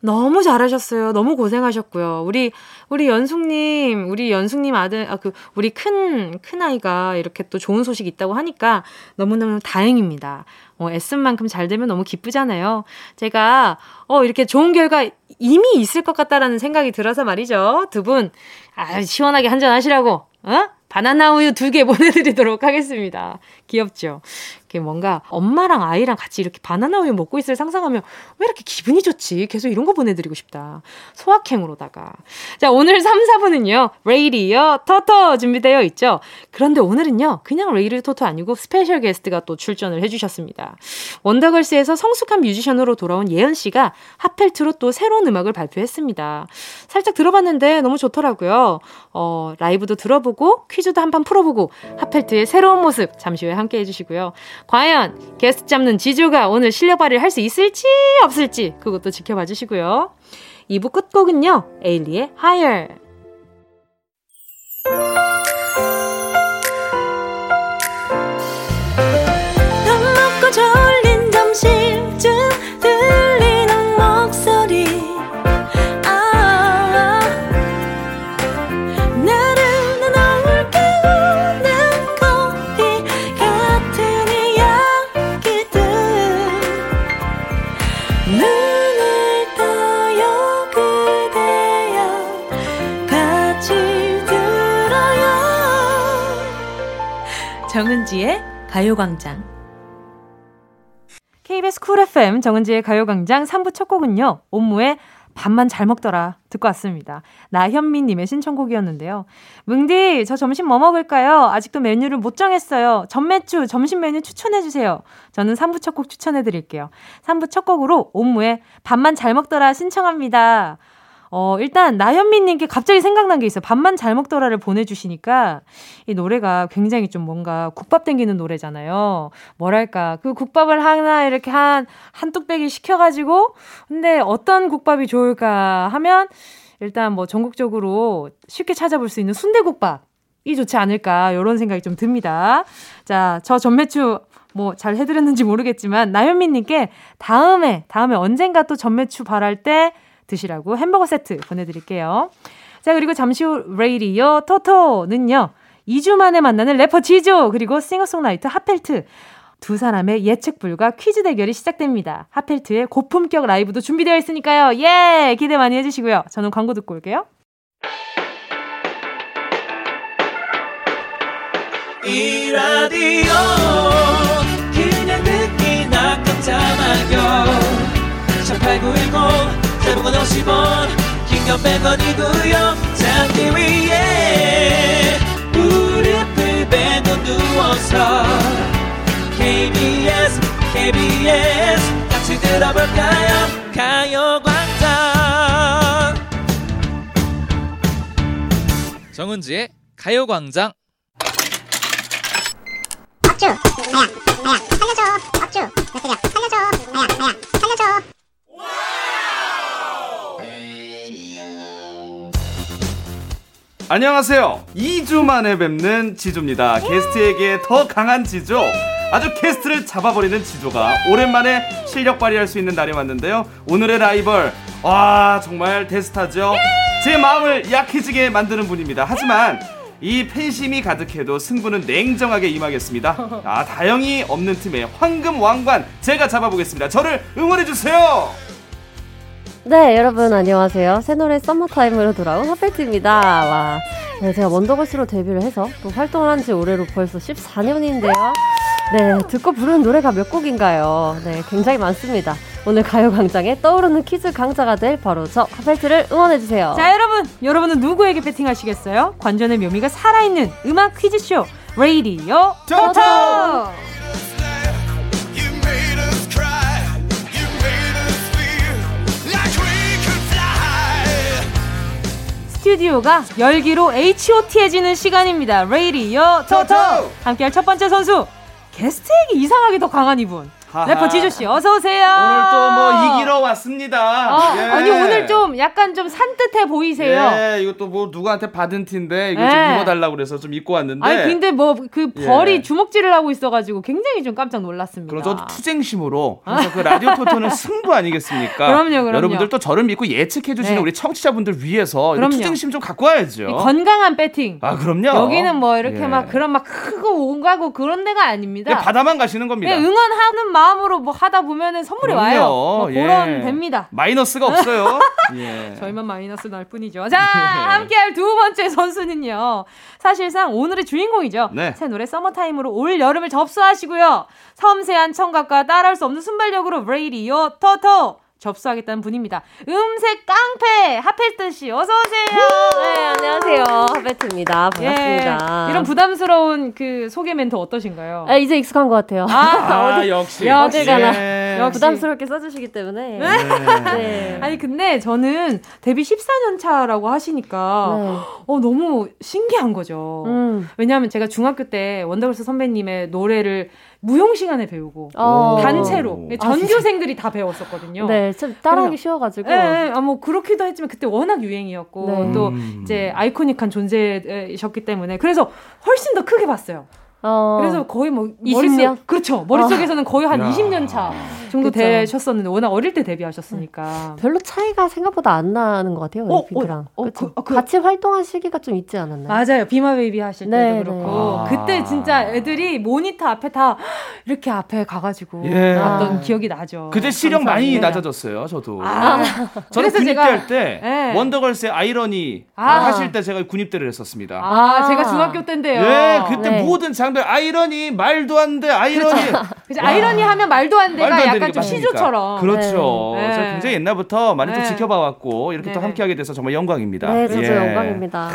너무 잘하셨어요. 너무 고생하셨고요. 우리, 우리 연숙님, 우리 연숙님 아들, 아, 그, 우리 큰, 큰 아이가 이렇게 또 좋은 소식 있다고 하니까 너무너무 다행입니다. 어, 애쓴 만큼 잘 되면 너무 기쁘잖아요. 제가, 어, 이렇게 좋은 결과 이미 있을 것 같다라는 생각이 들어서 말이죠. 두 분, 아, 시원하게 한잔 하시라고, 어? 바나나 우유 두 개 <laughs> 보내드리도록 하겠습니다. 귀엽죠? 이렇게 뭔가 엄마랑 아이랑 같이 이렇게 바나나 우유 먹고 있을 상상하면 왜 이렇게 기분이 좋지? 계속 이런 거 보내드리고 싶다. 소확행으로다가. 자, 오늘 3, 4분은요, 레이디어 터터 준비되어 있죠? 그런데 오늘은요, 그냥 레이디오 토토 아니고 special guest가 또 출전을 해주셨습니다. 원더걸스에서 성숙한 뮤지션으로 돌아온 예은 씨가 핫펠트로 또 새로운 음악을 발표했습니다. 살짝 들어봤는데 너무 좋더라고요. 어, 라이브도 들어보고 퀴즈도 한판 풀어보고 핫펠트의 새로운 모습 잠시 후에 함께 해주시고요. 과연 게스트 잡는 지조가 오늘 실력 발휘를 할 수 있을지 없을지 그것도 지켜봐 주시고요. 2부 끝곡은요. 에일리의 Higher. 정은지의 가요광장. KBS 쿨 FM 정은지의 가요광장 3부 첫 곡은요. 옴므의 밥만 잘 먹더라. 듣고 왔습니다. 나현미님의 신청곡이었는데요. 뭉디, 저 점심 뭐 먹을까요? 아직도 메뉴를 못 정했어요. 전매추, 점심 메뉴 추천해 주세요. 저는 3부 첫 곡 추천해 드릴게요. 3부 첫 곡으로 옴므의 밥만 잘 먹더라 신청합니다. 어, 일단 나현미님께 갑자기 생각난 게 있어요. 밥만 잘 먹더라를 보내주시니까 이 노래가 굉장히 좀 뭔가 국밥 땡기는 노래잖아요. 뭐랄까 그 국밥을 하나 이렇게 한 한 뚝배기 시켜가지고 근데 어떤 국밥이 좋을까 하면 일단 뭐 전국적으로 쉽게 찾아볼 수 있는 순대국밥. 이 좋지 않을까 이런 생각이 좀 듭니다. 자, 저 전매추 뭐 잘 해드렸는지 모르겠지만 나현미님께 다음에 다음에 언젠가 또 전매추 바랄 때 드시라고 햄버거 세트 보내드릴게요. 자, 그리고 잠시 후 레이디오 토토는요. 2주 만에 만나는 래퍼 지조 그리고 싱어송라이터 핫펠트 두 사람의 예측 불가 퀴즈 대결이 시작됩니다. 핫펠트의 고품격 라이브도 준비되어 있으니까요. 예! 기대 많이 해주시고요. 저는 광고 듣고 올게요. 이 라디오 그냥 듣기 나 깜짝마요 18910 대목원 50원. 긴건 100원이고요 잠기 위에 무릎을 베고 누워서 KBS KBS 같이 들어볼까요? 가요광장. 정은지의 가요광장. 업주 나야 나야 살려줘. 업주 몇 살려줘. 나야 나야 살려줘 안녕하세요. 2주 만에 뵙는 지조입니다. 게스트에게 더 강한 지조. 아주 게스트를 잡아버리는 지조가 오랜만에 실력 발휘할 수 있는 날이 왔는데요. 오늘의 라이벌, 와, 정말 대스타죠. 제 마음을 약해지게 만드는 분입니다. 하지만 이 팬심이 가득해도 승부는 냉정하게 임하겠습니다. 아, 다영이 없는 팀의 황금 왕관 제가 잡아보겠습니다. 저를 응원해주세요! 네, 여러분 안녕하세요. 새 노래 썸머타임으로 돌아온 하펠트입니다. 와, 네, 제가 원더걸스로 데뷔를 해서 또 활동을 한지 올해로 벌써 14년인데요. 네, 듣고 부르는 노래가 몇 곡인가요? 네, 굉장히 많습니다. 오늘 가요광장에 떠오르는 퀴즈 강자가 될 바로 저 하펠트를 응원해주세요. 자, 여러분! 여러분은 누구에게 배팅하시겠어요? 관전의 묘미가 살아있는 음악 퀴즈쇼, 레이디오 토토! 스튜디오가 열기로 H.O.T해지는 시간입니다. 레이디오 토토! 함께할 첫 번째 선수, 게스트에게 이상하게 더 강한 이분. 래퍼 지조 씨, 어서 오세요! 오늘 또 뭐 이기러 왔습니다. 어, 예. 아니, 오늘 좀 약간 좀 산뜻해 보이세요. 예, 이것도 뭐 누구한테 받은 티인데 이거 좀 예. 입어달라고 그래서 좀 입고 왔는데. 아니 근데 뭐 그 벌이 예. 주먹질을 하고 있어가지고 굉장히 좀 깜짝 놀랐습니다. 그럼 저도 투쟁심으로 항상 그 라디오 토토는 승부 아니겠습니까? <laughs> 그럼요, 그럼요. 여러분들 또 저를 믿고 예측해 주시는 네. 우리 청취자분들 위해서. 투쟁심 좀 갖고 와야죠. 이 건강한 배팅. 아, 그럼요. 여기는 뭐 이렇게 예. 막 그런 막 크고 오가고 그런 데가 아닙니다. 그냥 바다만 가시는 겁니다. 응원하는 마 음으로 뭐 하다 보면은 선물이 그럼요. 와요. 뭐 예. 그런 됩니다. 마이너스가 없어요. <laughs> 예. 저희만 마이너스 날 뿐이죠. 자, 함께할 두 번째 선수는요. 사실상 오늘의 주인공이죠. 네. 새 노래 서머타임으로 올 여름을 접수하시고요. 섬세한 청각과 따라할 수 없는 순발력으로 레이디오 토토 접수하겠다는 분입니다. 음색 깡패 핫펠트 씨 어서 오세요. 네, 안녕하세요. 핫펠트입니다. 반갑습니다. 예, 이런 부담스러운 그 소개 멘트 어떠신가요? 아, 이제 익숙한 것 같아요. 아, 어디, 역시. 어딜 가나 예. 역시. 부담스럽게 써주시기 때문에. 네. 네. <laughs> 아니 근데 저는 데뷔 14년 차라고 하시니까 네. 어 너무 신기한 거죠. 음. 왜냐하면 제가 중학교 때 원더걸스 선배님의 노래를 무용 시간에 배우고 어. 단체로 아, 전교생들이 다 배웠었거든요. 네, 좀 따라하기 쉬워가지고. 예, 예, 아, 뭐 그렇기도 했지만 그때 워낙 유행이었고 네. 또 음. 이제 아이코닉한 존재이셨기 때문에 그래서 훨씬 더 크게 봤어요. 어. 그래서 거의 뭐 20 년? 머릿속, 그렇죠 머릿속에서는 거의 한 야. 20년 차 정도 그쵸. 되셨었는데 워낙 어릴 때 데뷔하셨으니까 별로 차이가 생각보다 안 나는 것 같아요. 어, 빅이랑. 어, 어? 그- 그- 같이 활동한 시기가 좀 있지 않았나요? 맞아요. Be My Baby 하실 때도 네, 그렇고. 네. 그때 아. 진짜 애들이 모니터 앞에 다 이렇게 앞에 가가지고 예. 봤던 아. 기억이 나죠. 그때 시력 많이 감사합니다. 낮아졌어요, 저도. 아, <laughs> 저는 군입대 제가- 할때 예. 원더걸스의 아이러니 아. 하실 때 제가 군입대를 했었습니다. 아, 아. 제가 중학교 때인데요. 예, 그때 네. 모든 장면 아이러니 말도 안 돼, 아이러니 그죠? 아이러니 하면 말도 안 돼가 말도 안 약간 좀게 시조처럼. 그렇죠. 네. 제가 굉장히 옛날부터 많이 또 네. 지켜봐왔고 이렇게 또 네. 함께하게 돼서 정말 영광입니다. 네, 저도 예. 영광입니다.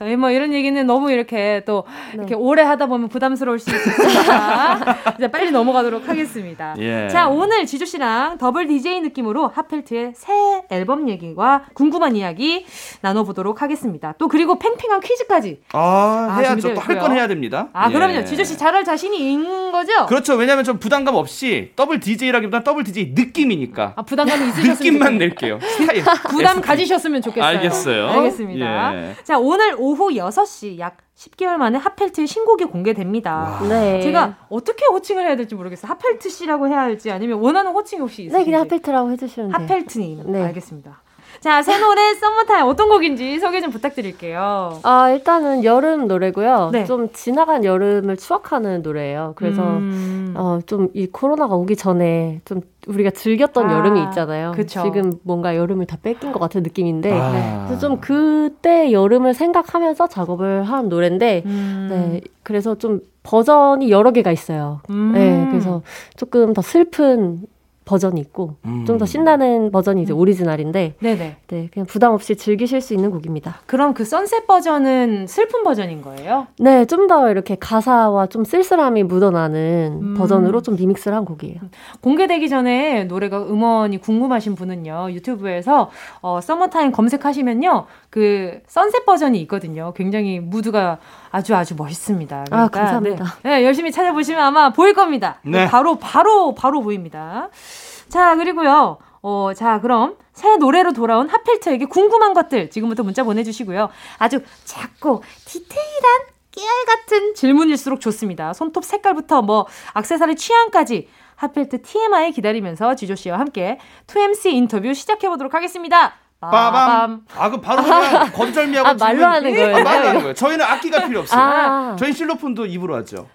저희 뭐 이런 얘기는 너무 이렇게 또 네. 이렇게 오래 하다 보면 부담스러울 수 있으니까 <laughs> 이제 빨리 넘어가도록 하겠습니다. 예. 자 오늘 지조 씨랑 더블 DJ 느낌으로 하펠트의 새 앨범 얘기와 궁금한 이야기 나눠보도록 하겠습니다. 또 그리고 팽팽한 퀴즈까지. 아, 아, 해야죠. 또 할 건. 해야 됩니다. 아 예. 그럼요. 지조 씨 잘할 자신이 있는 거죠? 그렇죠. 왜냐하면 좀 부담감 없이 더블 DJ라기보다 더블 DJ 느낌이니까. 아, 부담감이 <laughs> 있으셨으면 느낌만. 낼게요. <laughs> 부담. 가지셨으면 좋겠어요. 알겠어요. 알겠습니다. 예. 자, 오늘 오후 6시 약 10개월 만에 핫펠트의 신곡이 공개됩니다. 네. 제가 어떻게 호칭을 해야 될지 모르겠어요. 핫펠트 씨라고 해야 할지 아니면 원하는 호칭이 혹시 있으신지. 네, 그냥 하펠트라고 해주시면 돼요. 하펠트님. 네. 알겠습니다. 자, 새 노래 썸머타임 어떤 곡인지 소개 좀 부탁드릴게요. 아, 일단은 여름 노래고요. 네. 좀 지나간 여름을 추억하는 노래예요. 그래서 음. 어, 좀 이 코로나가 오기 전에 좀 우리가 즐겼던 아, 여름이 있잖아요. 그쵸. 지금 뭔가 여름을 다 뺏긴 것 같은 느낌인데 아. 그래서 좀 그때 여름을 생각하면서 작업을 한 노래인데 음. 네, 그래서 좀 버전이 여러 개가 있어요. 음. 네, 그래서 조금 더 슬픈 버전이 있고 음. 좀더 신나는 버전이 이제 오리지널인데 네네. 네, 그냥 부담 없이 즐기실 수 있는 곡입니다. 그럼 그 sunset 버전은 슬픈 버전인 거예요? 네, 좀 더 이렇게 가사와 좀 쓸쓸함이 묻어나는 음. 버전으로 좀 remix를 한 곡이에요. 공개되기 전에 노래가 음원이 궁금하신 분은요 유튜브에서 어, 서머타임 검색하시면요 그 sunset 버전이 있거든요 굉장히 무드가 아주 아주 멋있습니다 아, 감사합니다. 네, 네, 열심히 찾아보시면 아마 보일 겁니다 네. 바로 바로 바로 보입니다 자 그리고요 어, 자, 그럼 새 노래로 돌아온 하필트에게 궁금한 것들 지금부터 문자 보내주시고요. 아주 작고 디테일한 깨알 같은 질문일수록 좋습니다. 손톱 색깔부터 뭐 악세사리 취향까지 하필트 TMI 기다리면서 지조 씨와 함께 2MC 인터뷰 시작해 보도록 하겠습니다. 빠밤. 아, 그 바로 그냥 건절미하고 <laughs> 아, 말로 하는 거예요? 아, 말로 하는 거예요. 저희는 악기가 필요 없어요. 아. 저희 실로폰도 입으로 하죠.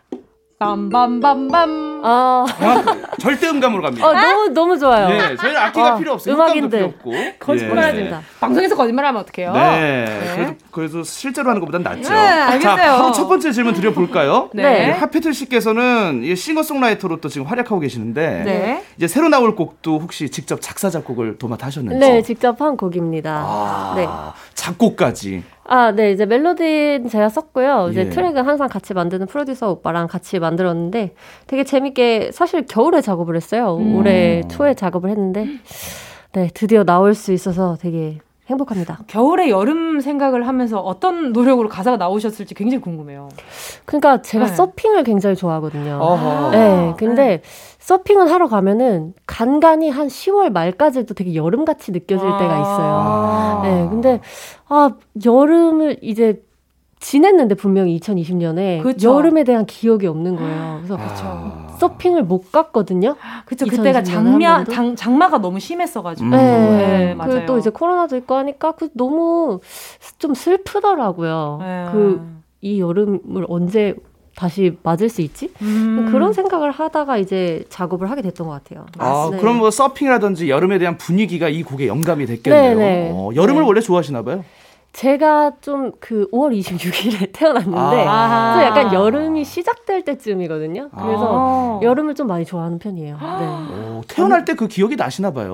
빰빰빰빰. 아, 정확하게 절대 음감으로 갑니다. 어, 너무 너무 좋아요. 예, 저희는 악기가 어, 필요 없어요. 음악인들. 필요 없고. 거짓말하지. 방송에서 거짓말하면 어떡해요? 네. 네. 그래도, 그래도 실제로 하는 것보단 낫죠. 네, 알겠어요. 자, 바로 첫 번째 질문 드려볼까요? 네. 이 하피틀 씨께서는 이 싱어송라이터로 또 지금 활약하고 계시는데 네. 이제 새로 나올 곡도 혹시 직접 작사 작곡을 도맡아 하셨는지? 네, 직접 한 곡입니다. 아, 네. 작곡까지. 아, 네, 이제 멜로디는 제가 썼고요. 이제 예. 트랙은 항상 같이 만드는 프로듀서 오빠랑 같이 만들었는데 되게 재밌 게 사실 겨울에 작업을 했어요. 음. 올해 초에 작업을 했는데 네, 드디어 나올 수 있어서 되게 행복합니다. 겨울에 여름 생각을 하면서 어떤 노력으로 가사가 나오셨을지 굉장히 궁금해요. 그러니까 제가 네. 서핑을 굉장히 좋아하거든요. 어허. 네, 근데 서핑을 하러 가면은 간간히 한 10월 말까지도 되게 여름같이 느껴질 때가 있어요. 아. 네, 근데 아 여름을 이제 지냈는데 분명히 2020년에 그쵸. 여름에 대한 기억이 없는 거예요. 그래서 아. 서핑을 못 갔거든요. 그쵸, 그때가 2020년에 장마? 장, 장마가 너무 심했어가지고. 음. 네, 네, 맞아요. 그리고 또 이제 코로나도 있고 하니까 그 너무 좀 슬프더라고요. 네. 그이 여름을 언제 다시 맞을 수 있지? 음. 그런 생각을 하다가 이제 작업을 하게 됐던 것 같아요. 아, 네. 그럼 뭐 서핑이라든지 여름에 대한 분위기가 이 곡의 영감이 됐겠네요. 네, 네. 어, 여름을 네. 원래 좋아하시나 봐요. 제가 좀 그 5월 26일에 <laughs> 태어났는데 아. 좀 약간 여름이 시작될 때쯤이거든요. 그래서 아. 여름을 좀 많이 좋아하는 편이에요. 네. <gasps> 어, 태어날 때 그 기억이 나시나 봐요.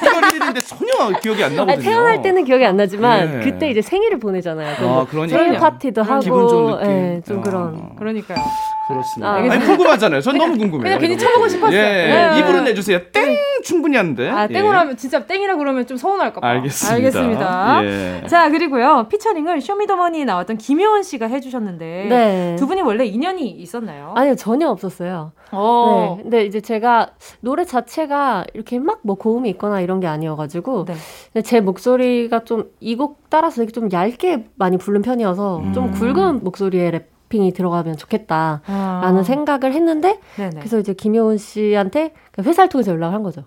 태어났는데 전혀 기억이 안 나거든요. 아니, 태어날 때는 기억이 안 나지만 네. 그때 이제 생일을 보내잖아요. 아, 그러니까요. 생일 파티도 하고 기분 좋은 느낌. 예, 좀 어. 그런 그러니까요. 그렇습니다. 아, 아니. 궁금하잖아요. 전 너무 궁금해요. 그냥 괜히 쳐보고 거. 싶었어요. 예, 네. 입으로 내주세요. 땡! 충분히 하는데. 아, 예. 땡으로 하면, 진짜 땡이라 그러면 좀 서운할까봐. 알겠습니다. 알겠습니다. 예. 자, 그리고요. featuring을 쇼미더머니에 나왔던 김효은 씨가 해주셨는데. 네. 두 분이 원래 인연이 있었나요? 아니요 전혀 없었어요. 어. 네, 근데 이제 제가 노래 자체가 이렇게 막 뭐 고음이 있거나 이런 게 아니어가지고 네. 근데 제 목소리가 좀 이 곡 따라서 되게 좀 얇게 많이 부른 편이어서 좀 음. 굵은 목소리에 rapping이 들어가면 좋겠다라는 아. 생각을 했는데 네네. 그래서 이제 김효은 씨한테 그 회사를 통해서 연락을 한 거죠.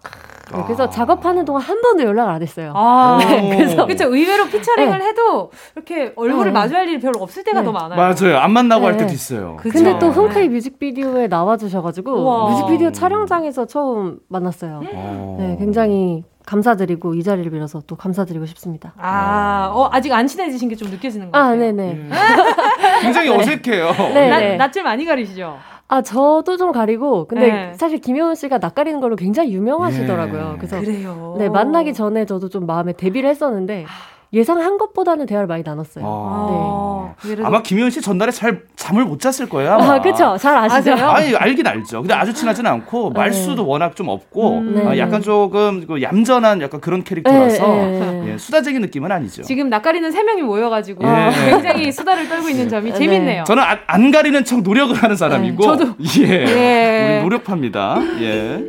네, 그래서 작업하는 동안 한 번도 연락을 안 했어요. 아, <laughs> 네, 그래서 그쵸 의외로 피처링을 네. 해도 이렇게 얼굴을 네. 마주할 일이 별로 없을 때가 네. 더 많아요. 맞아요. 안 만나고 할 네. 때도 있어요. 그쵸. 근데 또 네. 흔쾌히 뮤직비디오에 나와주셔가지고 우와. 뮤직비디오 촬영장에서 처음 만났어요. 어. 네, 굉장히 감사드리고 이 자리를 빌어서 또 감사드리고 싶습니다. 아, 어, 아직 안 친해지신 게 좀 느껴지는 것 같아요. 아, 네네. <laughs> 굉장히 <laughs> 어색해요. 네. 낯, 낯을 많이 가리시죠? 아, 저도 좀 가리고, 근데 네. 사실 김효은 씨가 낯가리는 걸로 굉장히 유명하시더라고요. 네. 그래서. 그래요. 네, 만나기 전에 저도 좀 마음에 데뷔를 했었는데, 예상한 것보다는 대화를 많이 나눴어요. 아. 네. 아마 김희연 씨 전날에 잘 잠을 못 잤을 거예요. 아마. 아, 그렇죠. 잘 아시죠? 아 니, 알긴 알죠. 근데 아주 친하지는 않고 네. 말수도 워낙 좀 없고 음, 네. 아, 약간 조금 그 얌전한 약간 그런 캐릭터라서 네, 네. 예, 수다적인 느낌은 아니죠. 지금 낯가리는 세 명이 모여가지고 예. 굉장히 수다를 떨고 있는 점이 네. 재밌네요. 저는 안, 안, 가리는 척 노력을 하는 사람이고, 저도 <laughs> 예, 예. 우리 노력합니다. 예.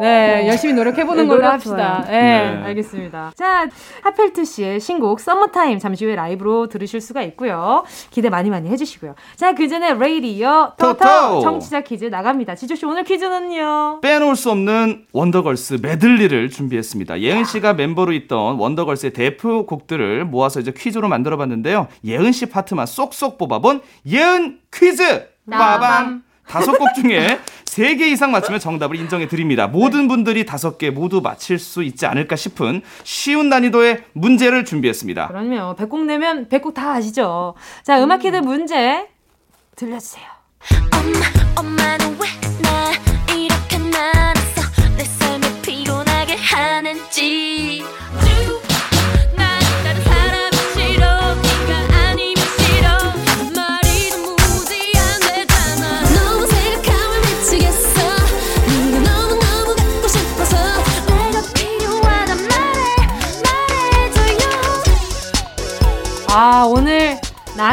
네, 열심히 노력해보는 네, 걸로 합시다. 네, 네, 알겠습니다. 자, 핫펠트 씨의 신곡 서머타임 잠시 후에 라이브로 들으실 수가 있고요. 기대 많이 많이 해주시고요. 자, 그 전에 레이디어 토토 청취자 퀴즈 나갑니다. 지조 씨 오늘 퀴즈는요? 빼놓을 수 없는 원더걸스 메들리를 준비했습니다. 예은 씨가 멤버로 있던 원더걸스의 대표 곡들을 모아서 이제 퀴즈로 만들어봤는데요. 예은 씨 파트만 쏙쏙 뽑아본 예은 퀴즈! 빠밤! 다섯 곡 중에 세 개 이상 맞추면 정답을 인정해 드립니다. 모든 분들이 다섯 개 모두 맞힐 수 있지 않을까 싶은 쉬운 난이도의 문제를 준비했습니다. 그럼요. 백곡 내면 백곡 다 아시죠? 자, 음악 퀴즈 문제 들려주세요. 엄마, 엄마는 왜 날 이렇게 낳았어? 내 삶을 피곤하게 하는지.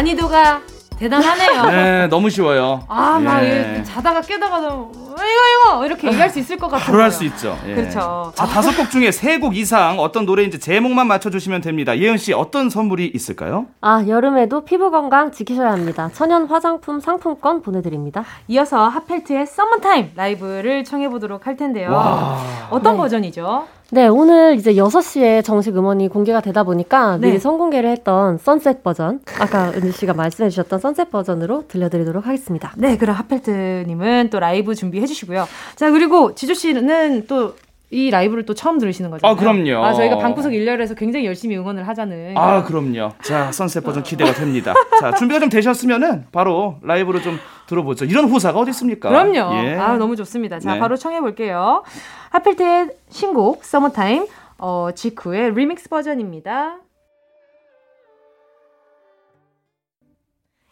난이도가 대단하네요. 네, 너무 쉬워요. 아, 막 예. 자다가 깨다가도 이거 이거 이렇게 얘기할 수 있을 것 같아요. 바로 할 수 있죠. 예. 그렇죠. 자, 다섯 곡 중에 세 곡 이상 어떤 노래인지 제목만 맞춰주시면 됩니다. 예은 씨 어떤 선물이 있을까요? 아, 여름에도 피부 건강 지키셔야 합니다. 천연 화장품 상품권 보내드립니다. 이어서 핫펠트의 썸머타임 라이브를 청해 보도록 할 텐데요. 와. 어떤 네. 버전이죠? 네, 오늘 이제 6시에 정식 음원이 공개가 되다 보니까 네. 미리 선공개를 했던 sunset 버전, 아까 은지 씨가 말씀해 주셨던 sunset 버전으로 들려드리도록 하겠습니다. 네, 그럼 핫펠트님은 또 라이브 준비 해 주시고요. 자, 그리고 지조 씨는 또 이 라이브를 또 처음 들으시는 거죠? 아, 그럼요. 아, 저희가 방구석 일열에서 굉장히 열심히 응원을 하자는. 아, 그럼요. 자, sunset 버전 기대가 됩니다. 자, 준비가 좀 되셨으면은 바로 라이브로 좀 들어보죠. 이런 호사가 어디 있습니까? 그럼요. 예. 아, 너무 좋습니다. 자, 네. 바로 청해 볼게요. 핫펠트의 신곡 서머타임 어, 직후의 리믹스 버전입니다.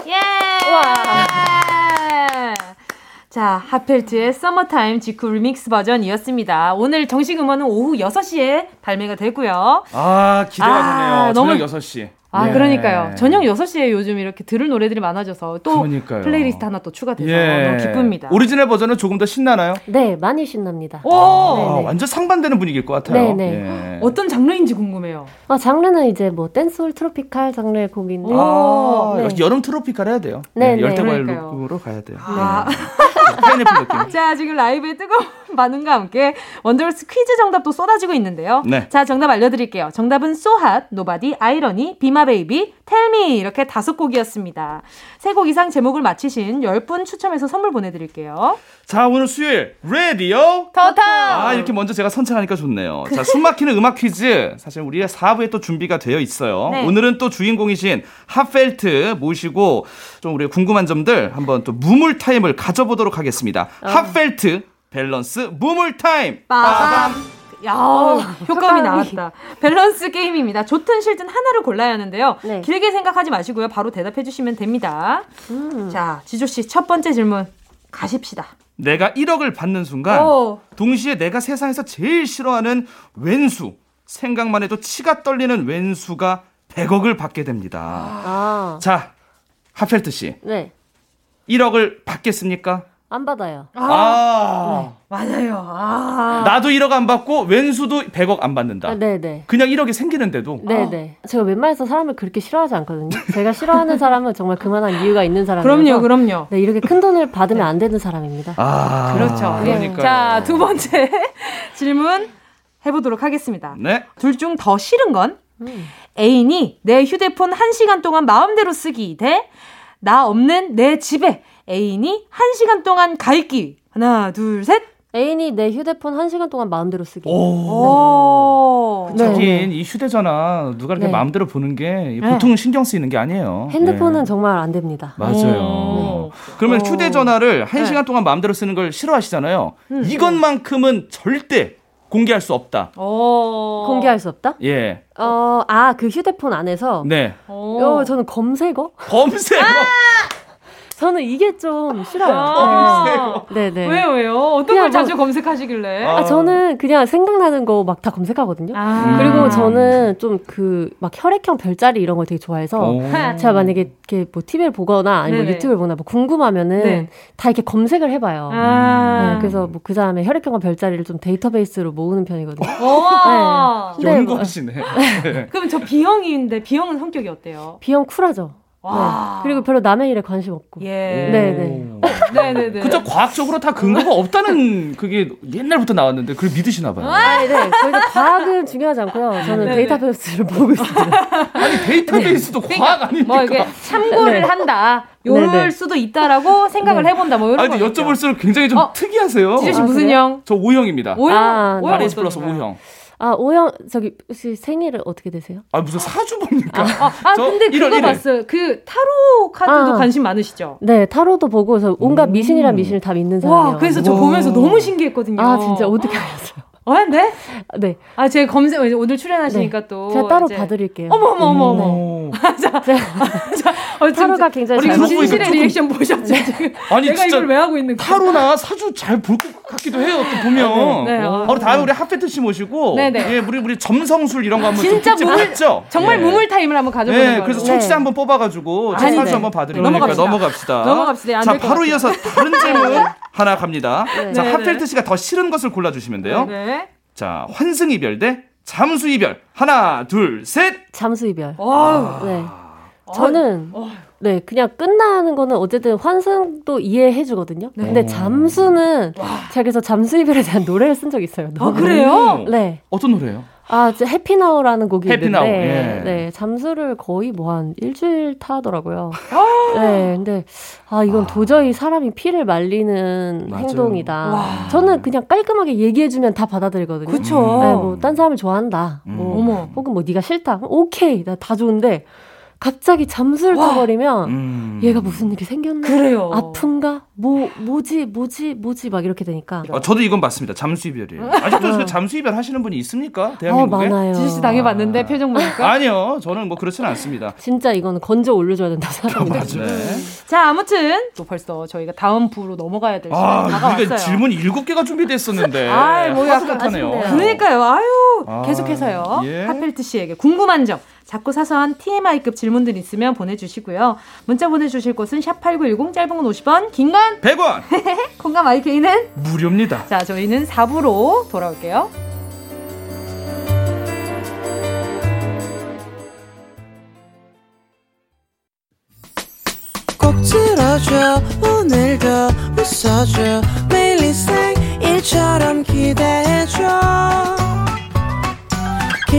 예! 와! 자, 하펠트의 서머타임 직후 리믹스 버전이었습니다. 오늘 정식 음원은 오후 6시에 발매가 되고요. 아, 기대가 아, 되네요. 너무... 저녁 6시. 아, 예. 그러니까요. 저녁 6시에 요즘 이렇게 들을 노래들이 많아져서 또 그러니까요. 플레이리스트 하나 또 추가돼서 예. 너무 기쁩니다. 오리지널 버전은 조금 더 신나나요? 네, 많이 신납니다. 오! 아, 완전 상반되는 분위기일 것 같아요. 네네. 예. 어떤 장르인지 궁금해요. 아, 장르는 이제 뭐 dancehall tropical 장르의 곡인데. 아, 네. 여름 tropical 해야 돼요. 네, 네. 열대과일로 가야 돼요. 아. 네. 자, 지금 라이브에 뜨거운 <laughs> 반응과 함께 원더걸스 퀴즈 정답도 쏟아지고 있는데요. 네. 자, 정답 알려드릴게요. 정답은 So Hot, Nobody, Irony, Be My Baby, Tell Me 이렇게 다섯 곡이었습니다. 세 곡 이상 제목을 맞히신 10분 추첨해서 선물 보내드릴게요. 자, 오늘 수요일 레디오 토토 아, 이렇게 먼저 제가 선창하니까 좋네요. 자, 숨막히는 음악 퀴즈. 사실 우리가 4부에 또 준비가 되어 있어요. 네. 오늘은 또 주인공이신 핫펠트 모시고 좀 우리 궁금한 점들 한번 또 무물 타임을 가져보도록 하겠습니다. 어. 핫펠트 밸런스 무물 타임. 빠밤. 야, 어, 효과음이 나왔다. 밸런스 게임입니다. 좋든 싫든 하나를 골라야 하는데요. 네. 길게 생각하지 마시고요. 바로 대답해 주시면 됩니다. 음. 자, 지조 씨 첫 번째 질문 가십시다. 내가 1억을 받는 순간 오. 동시에 내가 세상에서 제일 싫어하는 왼수 생각만 해도 치가 떨리는 왼수가 100억을 받게 됩니다. 아. 자, 하펠트 씨. 네. 1억을 받겠습니까? 안 받아요. 아, 아. 네. 맞아요. 아. 나도 1억 안 받고 왼수도 100억 안 받는다. 아, 네네. 그냥 1억이 생기는데도. 네네. 아. 제가 웬만해서 사람을 그렇게 싫어하지 않거든요. 제가 싫어하는 사람은 정말 그만한 이유가 있는 사람이에요. 그럼요, 그럼요. 네, 이렇게 큰 돈을 받으면 안 되는 사람입니다. 아, 그렇죠. 네. 자, 두 번째 <laughs> 질문 해보도록 하겠습니다. 네. 둘 중 더 싫은 건 음. 애인이 내 휴대폰 1시간 동안 마음대로 쓰기 대 나 없는 내 집에 애인이 1시간 동안 가 있기. 하나, 둘, 셋. 애인이 내 휴대폰 1시간 동안 마음대로 쓰기. 오. 네. 하긴 이 휴대전화 누가 이렇게 네. 마음대로 보는 게 보통 네. 신경 쓰이는 게 아니에요. 핸드폰은 네. 정말 안 됩니다. 맞아요. 그러면 어. 휴대전화를 한 네. 시간 동안 마음대로 쓰는 걸 싫어하시잖아요. 음. 이것만큼은 절대 공개할 수 없다. 어. 공개할 수 없다? 예. 어, 아, 그 휴대폰 안에서? 네. 어, 저는 검색어? 검색어? 저는 이게 좀 싫어요. 아. 네, 네. 왜요, 왜요? 어떤 걸 자주 뭐- 검색하시길래? 아, 저는 그냥 생각나는 거 막 다 검색하거든요. 아. 그리고 저는 좀 그 막 혈액형 별자리 이런 걸 되게 좋아해서 오. 제가 만약에 이렇게 뭐 TV를 보거나 아니면 네네. 유튜브를 보거나 뭐 궁금하면은 네. 다 이렇게 검색을 해봐요. 아. 네, 그래서 뭐 그 다음에 혈액형과 별자리를 좀 데이터베이스로 모으는 편이거든요. 와. 네. 연구하시네. 그럼 저 B형인데 B형은 성격이 어때요? B형 쿨하죠. 와. 네. 그리고 별로 남의 일에 관심 없고. 예. 네, 네. <laughs> 네네네. 그쵸 과학적으로 다 근거가 없다는 그게 옛날부터 나왔는데 그걸 믿으시나 봐요. 아, 네. 그래서 과학은 중요하지 않고요. 저는 네네. 데이터베이스를 보고 있습니다. <laughs> 아니 데이터베이스도 과학 아닙니까? 뭐 이게 참고를 네. 한다. 요럴 네네. 수도 있다라고 생각을 네. 해본다. 뭐 이런 아니 근데 거겠죠. 여쭤볼수록 굉장히 좀 어, 특이하세요. 지조 씨 아, 무슨 그래요? 형? 저 O형입니다. O형? 아, O형 파리스 플러스? O형. 아, 오형, 저기, 혹시 생일을 어떻게 되세요? 아 무슨 사주 봅니까? 아, 아저 근데 그거 일일. 봤어요. 그 타로 카드도 아. 관심 많으시죠? 네, 타로도 보고, 저 온갖 미신이란 미신을 다 믿는 사람이에요. 와, 그래서 저 와. 보면서 너무 신기했거든요. 아, 진짜 어떻게 하셨어요? 아, 네? 네. 아, 제가 검색, 오늘 출연하시니까 또. 제가 따로 이제- 봐드릴게요. 어머, 어머, 어머, 어머. 오. 어, 타로가 굉장히 우리 진실의 조금- 리액션 보셨죠? 지금? <laughs> 아니 내가 진짜 이걸 왜 하고 있는 거야? 타로나 사주 잘 볼 것 같기도 해요. 또 보면. 네, 네. 어, 우리 다음에 우리 핫펠트 씨 모시고 네, 네. 예, 우리 우리 점성술 이런 거 한번 진짜 좀 무물- 죠 정말 무물 타임을 한번 가져보는 네, 거예요. 그래서 네. 청취자 한번 뽑아가지고 제 네. 한번 봐드리니까 넘어갑시다. 넘어갑시다. 넘어갑시다. 안 자, 바로. 이어서 다른 질문 <laughs> 하나 갑니다. 자, 네, 핫펠트 네. 씨가 더 싫은 것을 골라주시면 돼요. 네. 자, 환승 이별 대 잠수 이별. 하나, 둘, 셋. 잠수 이별. Wow. 네. 저는 어. 네 그냥 끝나는 거는 어쨌든 환승도 이해해 주거든요. 네. 근데 잠수는 제가 그래서 잠수 이별에 대한 노래를 쓴적 있어요. 아, 노래. 그래요? 네. 어떤 노래예요? 아, 저 Happy Now라는 곡이 Happy Now, 있는데 예. 네, 잠수를 거의 뭐 한 일주일 타더라고요. 네, 근데 아 이건 도저히 사람이 피를 말리는 맞아요. 행동이다. 와. 저는 그냥 깔끔하게 얘기해주면 다 받아들이거든요. 그쵸. 네, 뭐딴 사람을 좋아한다. 음. 뭐 어머. 혹은 뭐 네가 싫다. 오케이, 나 다 좋은데 갑자기 잠수를 와. 타버리면 음. 얘가 무슨 일이 생겼나? 그래요. 아픈가? 뭐 뭐지 뭐지 뭐지 막 이렇게 되니까. 아, 저도 이건 맞습니다. 잠수 이별이에요. 아직도 그 잠수 이별 하시는 분이 있습니까? 어 대한민국에? 많아요. 지수 씨 당해봤는데 표정 보니까. <laughs> 아니요, 저는 뭐 그렇지는 않습니다. 진짜 이거는 건져 올려줘야 된다고 생각합니다. 네. 자, 아무튼 또 벌써 저희가 다음 부로 넘어가야 될 시간이 아, 다가왔어요. 우리가 질문 일곱 개가 준비됐었는데. 뭐 하도 약간. 아쉽네요. 그러니까요. 아유, 아, 계속해서요. 예. 핫펠트 씨에게 궁금한 점, 자꾸 사소한 TMI급 질문들 있으면 보내주시고요. 문자 보내주실 곳은 샵8910, 짧은 건 50원, 긴 건 100원 콩감 IK는 무료입니다. 자, 저희는 4부로 돌아올게요. 꼭 들어줘 오늘도 웃어줘 매일 일상일처럼 기대해줘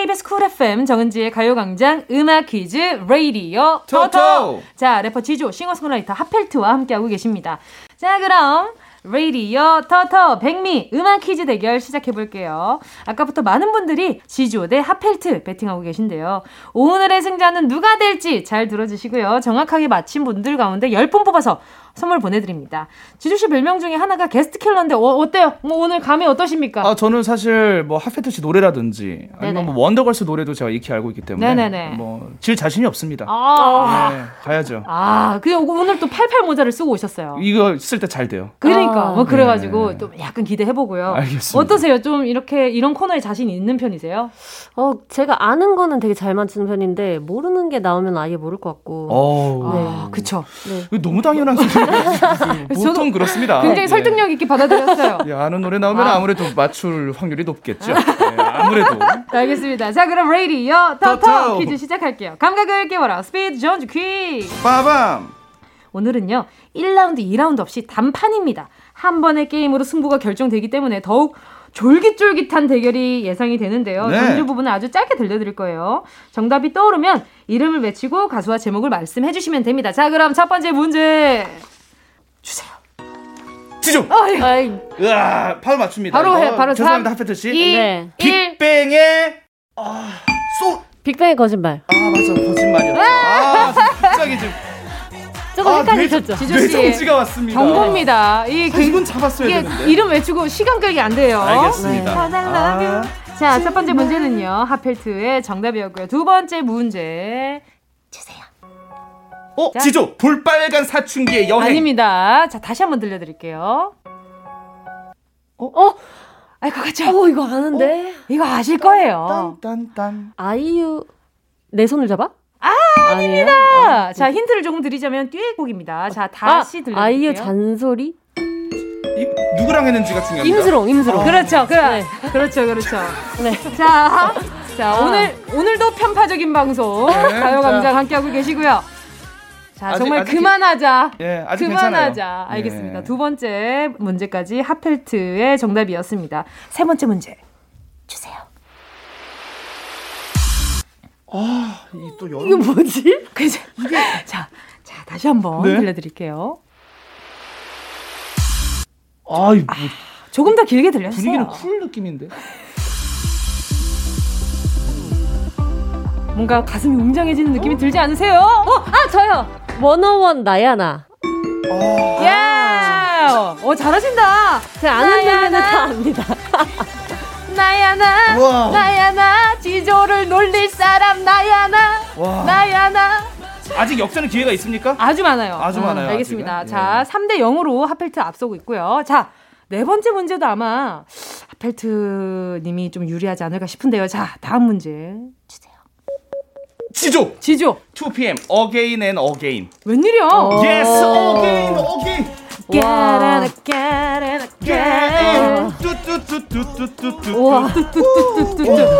KBS Cool FM 정은지의 가요광장 음악 퀴즈 레이디오 토토. 자 래퍼 지조 싱어송라이터 핫펠트와 함께하고 계십니다. 자 그럼 레이디오 토토 백미 음악 퀴즈 대결 시작해 볼게요. 아까부터 많은 분들이 지조 대 핫펠트 배팅하고 계신데요. 오늘의 승자는 누가 될지 잘 들어주시고요. 정확하게 맞힌 분들 가운데 10분 뽑아서 선물 보내드립니다. 지조 씨 별명 중에 하나가 게스트 킬러인데 어, 때요뭐 오늘 감이 어떠십니까? 아, 저는 사실 뭐 하페트 씨 노래라든지. 아니면 뭐 원더걸스 노래도 제가 익히 알고 있기 때문에 네네네. 뭐질 자신이 없습니다. 아. 네, 가야죠. 아, 그 오늘 또 팔팔 모자를 쓰고 오셨어요. 이거 쓸 때 잘 돼요. 그러니까 아. 뭐 그래가지고 네. 또 약간 기대해 보고요. 알겠습니다. 어떠세요? 좀 이렇게 이런 코너에 자신 있는 편이세요? 어, 제가 아는 거는 되게 잘 맞추는 편인데 모르는 게 나오면 아예 모를 것 같고. 어. 아, 그쵸. 네. 너무 당연한 소리예요. 보통 그렇습니다. 굉장히 예. 설득력 있게 받아들였어요. 예, 아는 노래 나오면 아. 아무래도 맞출 확률이 높겠죠. 예, 아무래도. 네, <laughs> 알겠습니다. 자, 그럼 레이디어 토토. 터터 퀴즈 시작할게요. 감각을 깨워라. 스피드 전주 퀴즈. 빠밤. 오늘은요, 1라운드, 2라운드 없이 단판입니다. 한 번의 게임으로 승부가 결정되기 때문에 더욱 졸깃졸깃한 대결이 예상이 되는데요. 네. 전주 부분은 아주 짧게 들려드릴 거예요. 정답이 떠오르면 이름을 외치고 가수와 제목을 말씀해 주시면 됩니다. 자, 그럼 첫 번째 문제 주세요. 예. 으아, 바로 맞춥니다. 바로. 해, 바로 죄송합니다, 삼, 하페트 씨. 이, 네. 일. 빅뱅의 아, 소. 빅뱅의 거짓말. 아, 맞아. 거짓말이었죠. 아, <laughs> 갑자기 좀 조금 아, 헷갈리셨죠? 지조 씨. 뇌정지가 왔습니다. 경고입니다. 이 사실 이건 잡았어야 이게 되는데. 이름 외치고 시간 끌기 안 돼요. 알겠습니다. 네. 아. 자, 첫 번째 문제는요. 하펠트의 정답이었고요. 두 번째 문제 어, 자. 지조. 볼빨간 사춘기의 여행. 아닙니다. 자, 다시 한번 들려드릴게요. 어? 아이, 그거 같죠? 어, 이거 아는데. 이거 아실 거예요. 딴딴. 아이유 내 손을 잡아? 아? 아닙니다. 자, 힌트를 조금 드리자면 듀엣곡입니다. 자, 다시 아, 들려드릴게요. 아이유 잔소리? 이, 누구랑 했는지가 중요합니다. 임수롱, 임수롱. 그렇죠. 그, 네. 그렇죠. 그렇죠. 네. <laughs> 자, 자, 아. 오늘, 오늘도 편파적인 방송. 네, 가요광장 자. 함께하고 계시고요. 자, 아직- 정말 아직 그만하자. 예, 아직 그만하자. 괜찮아요. 알겠습니다. 예. 두 번째 문제까지 하펠트의 정답이었습니다. 세 번째 문제 주세요. 아, 이또 여름. 이거 뭐지? <laughs> 그죠? 자, 자, 다시 한번 네. 들려드릴게요. 아, 이 뭐, 조금 더 길게 들려주세요. 분위기는 쿨 느낌인데. <laughs> 뭔가 가슴이 웅장해지는 느낌이 들지 않으세요? 어, 아, 저요. 원어원 나야나. 야! 어, 잘하신다. 제가 아는. 노래는 다 압니다. <laughs> 나야 나, 우와. 나야 나, 지조를 놀릴 사람 나야 나, 와. 나야 나. 아직 역전의 기회가 있습니까? 아주 많아요. 아주 많아요, 알겠습니다. 아직은. 자, 3대 0으로 하펠트 앞서고 있고요. 자, 네 번째 문제도 아마 하펠트 님이 좀 유리하지 않을까 싶은데요. 자, 다음 문제 주세요. 지조. 지조. 2PM Again and Again. 웬일이야? Yes, again, again.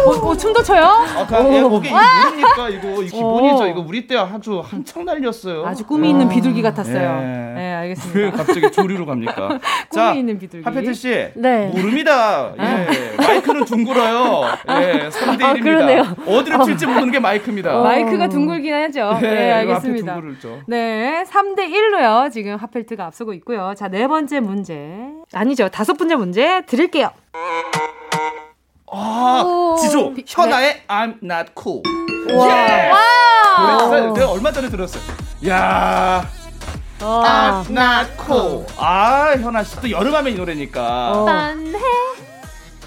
어, 어, 춤도 춰요? 아까 예, 이게 뭡니까 이거 이 기본이죠. 오. 이거 우리 때 아주 한창 날렸어요. 아주 꿈이 있는 비둘기 같았어요. 예. 네, 왜 알겠습니다. 갑자기 조류로 갑니까? 자, 있는 비둘기. 하페트 씨. 네. 모릅니다. 예. 마이크는 둥글어요. 예, 3대 1입니다. 아. 어디로 튈지 모르는 게 마이크입니다. 마이크가 둥글긴 하죠. 예, 네, 앞에 알겠습니다. 네, 3대 1로요. 지금 하펠트가 앞서고 있고요. 자, 네 번째 문제. 아니죠. 다섯 번째 문제 드릴게요. 아, 오. 지조. 비- 현아의 I'm not cool. 와. 예. 와우. 노래 내가 얼마 전에 들었어요. 야. 아. I'm not cool. 아, 현아 씨 또 여름하면 이 노래니까. 어.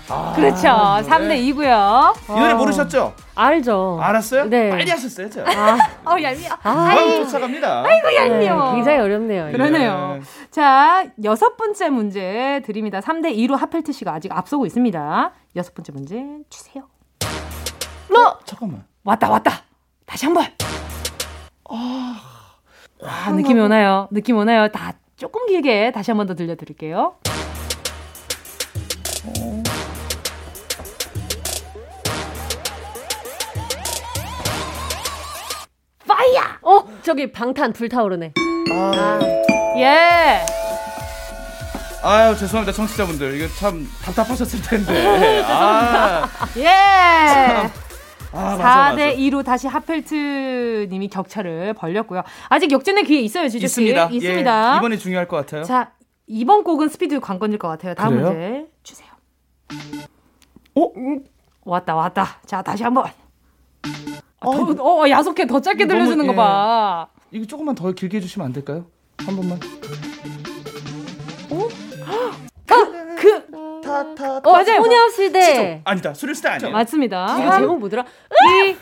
아, 그렇죠. 이 노래. 3대 2고요. 이 노래 모르셨죠? 알죠. 알았어요? 네. 빨리 하셨어요, 아, <laughs> 어, 얄미워. 아, 쫓아갑니다. 아이고, 네, 얄미워. 굉장히 어렵네요. 그러네요. 자, 여섯 번째 문제 드립니다. 3대 2로 핫펠트 씨가 아직 앞서고 있습니다. 여섯 번째 문제 주세요. 로! 잠깐만. 왔다, 왔다. 다시 한 번. 아, 느낌이 오나요? 느낌 오나요? 다 조금 길게 다시 한 번 더 들려드릴게요. 파이어! 어, 저기 방탄 불타오르네. 아, 예! 아유 죄송합니다 청취자분들 이거 참 답답하셨을 텐데. <laughs> 아, 예! 아 맞아 4대 맞아. 2로 다시 하펠트 님이 격차를 벌렸고요. 아직 역전의 기회 있어요, 지조 씨. 있습니다. 예, 있습니다. 이번에 중요할 것 같아요. 자, 이번 곡은 스피드 관건일 것 같아요. 다음 그래요? 문제 주세요. 어? 왔다, 왔다. 자, 다시 한 번. 아, 어, 더, 어, 야속해. 더 짧게 너무, 들려주는 거 예. 봐. 이거 조금만 더 길게 해주시면 안 될까요? 한 번만. 그, 타타. 어, 맞아요. 소녀시대. 아니다 수리스타 아니에요. 맞습니다. 이거 제목 뭐더라? 이,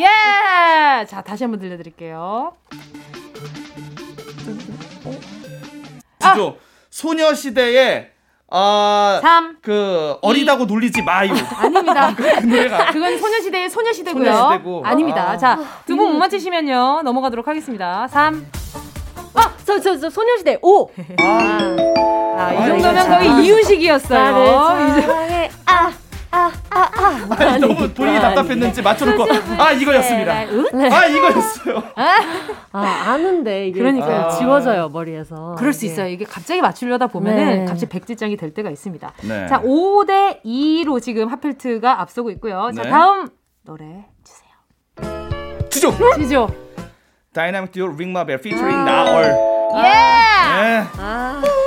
예! 자, 다시 한번 들려드릴게요. 지조 소녀시대의 아, 3. 그 어리다고 놀리지 마요. 아닙니다. <laughs> 그 노래가 그건 소녀시대의 소녀시대고요. 소녀시대고. 아닙니다. 아. 자, 두 분못 맞히시면요. 넘어가도록 하겠습니다. 3. 아, 저, 저, 저, 소녀시대 5. 아, 아, 이 정도면 참. 거의 이유식이었어요. 이제 사랑해. 아, 아, 아. 아, 아. 아니, 너무 본인이 답답했는지 맞춰놓고 아 이거였습니다. 네. 아 이거였어요. 아, 아는데 이게 그러니까요. 지워져요 머리에서. 그럴 수. 있어요. 이게 갑자기 맞추려다 보면은 네. 갑자기 백지장이 될 때가 있습니다. 네. 자, 5대 2로 지금 하필트가 앞서고 있고요. 자, 네. 다음 노래 지조. 지조. 다이나믹 듀오 Ring My Bell 피처링 나얼. 예!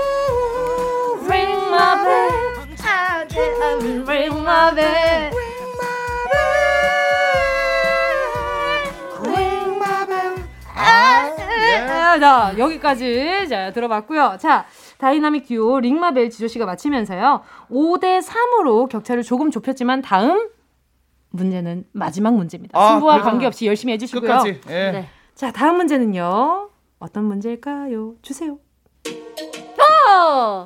Ring my bell. 아, 자, 여기까지 자, 들어봤고요. 자, 다이나믹 듀오 Ring My Bell 지조 씨가 맞히면서요. 5대 3으로 격차를 조금 좁혔지만 다음 문제는 마지막 문제입니다. 아, 승부와 그래서 관계없이 열심히 해주시고요. 끝까지. 예. 네. 자, 다음 문제는요. 어떤 문제일까요? 주세요. 어!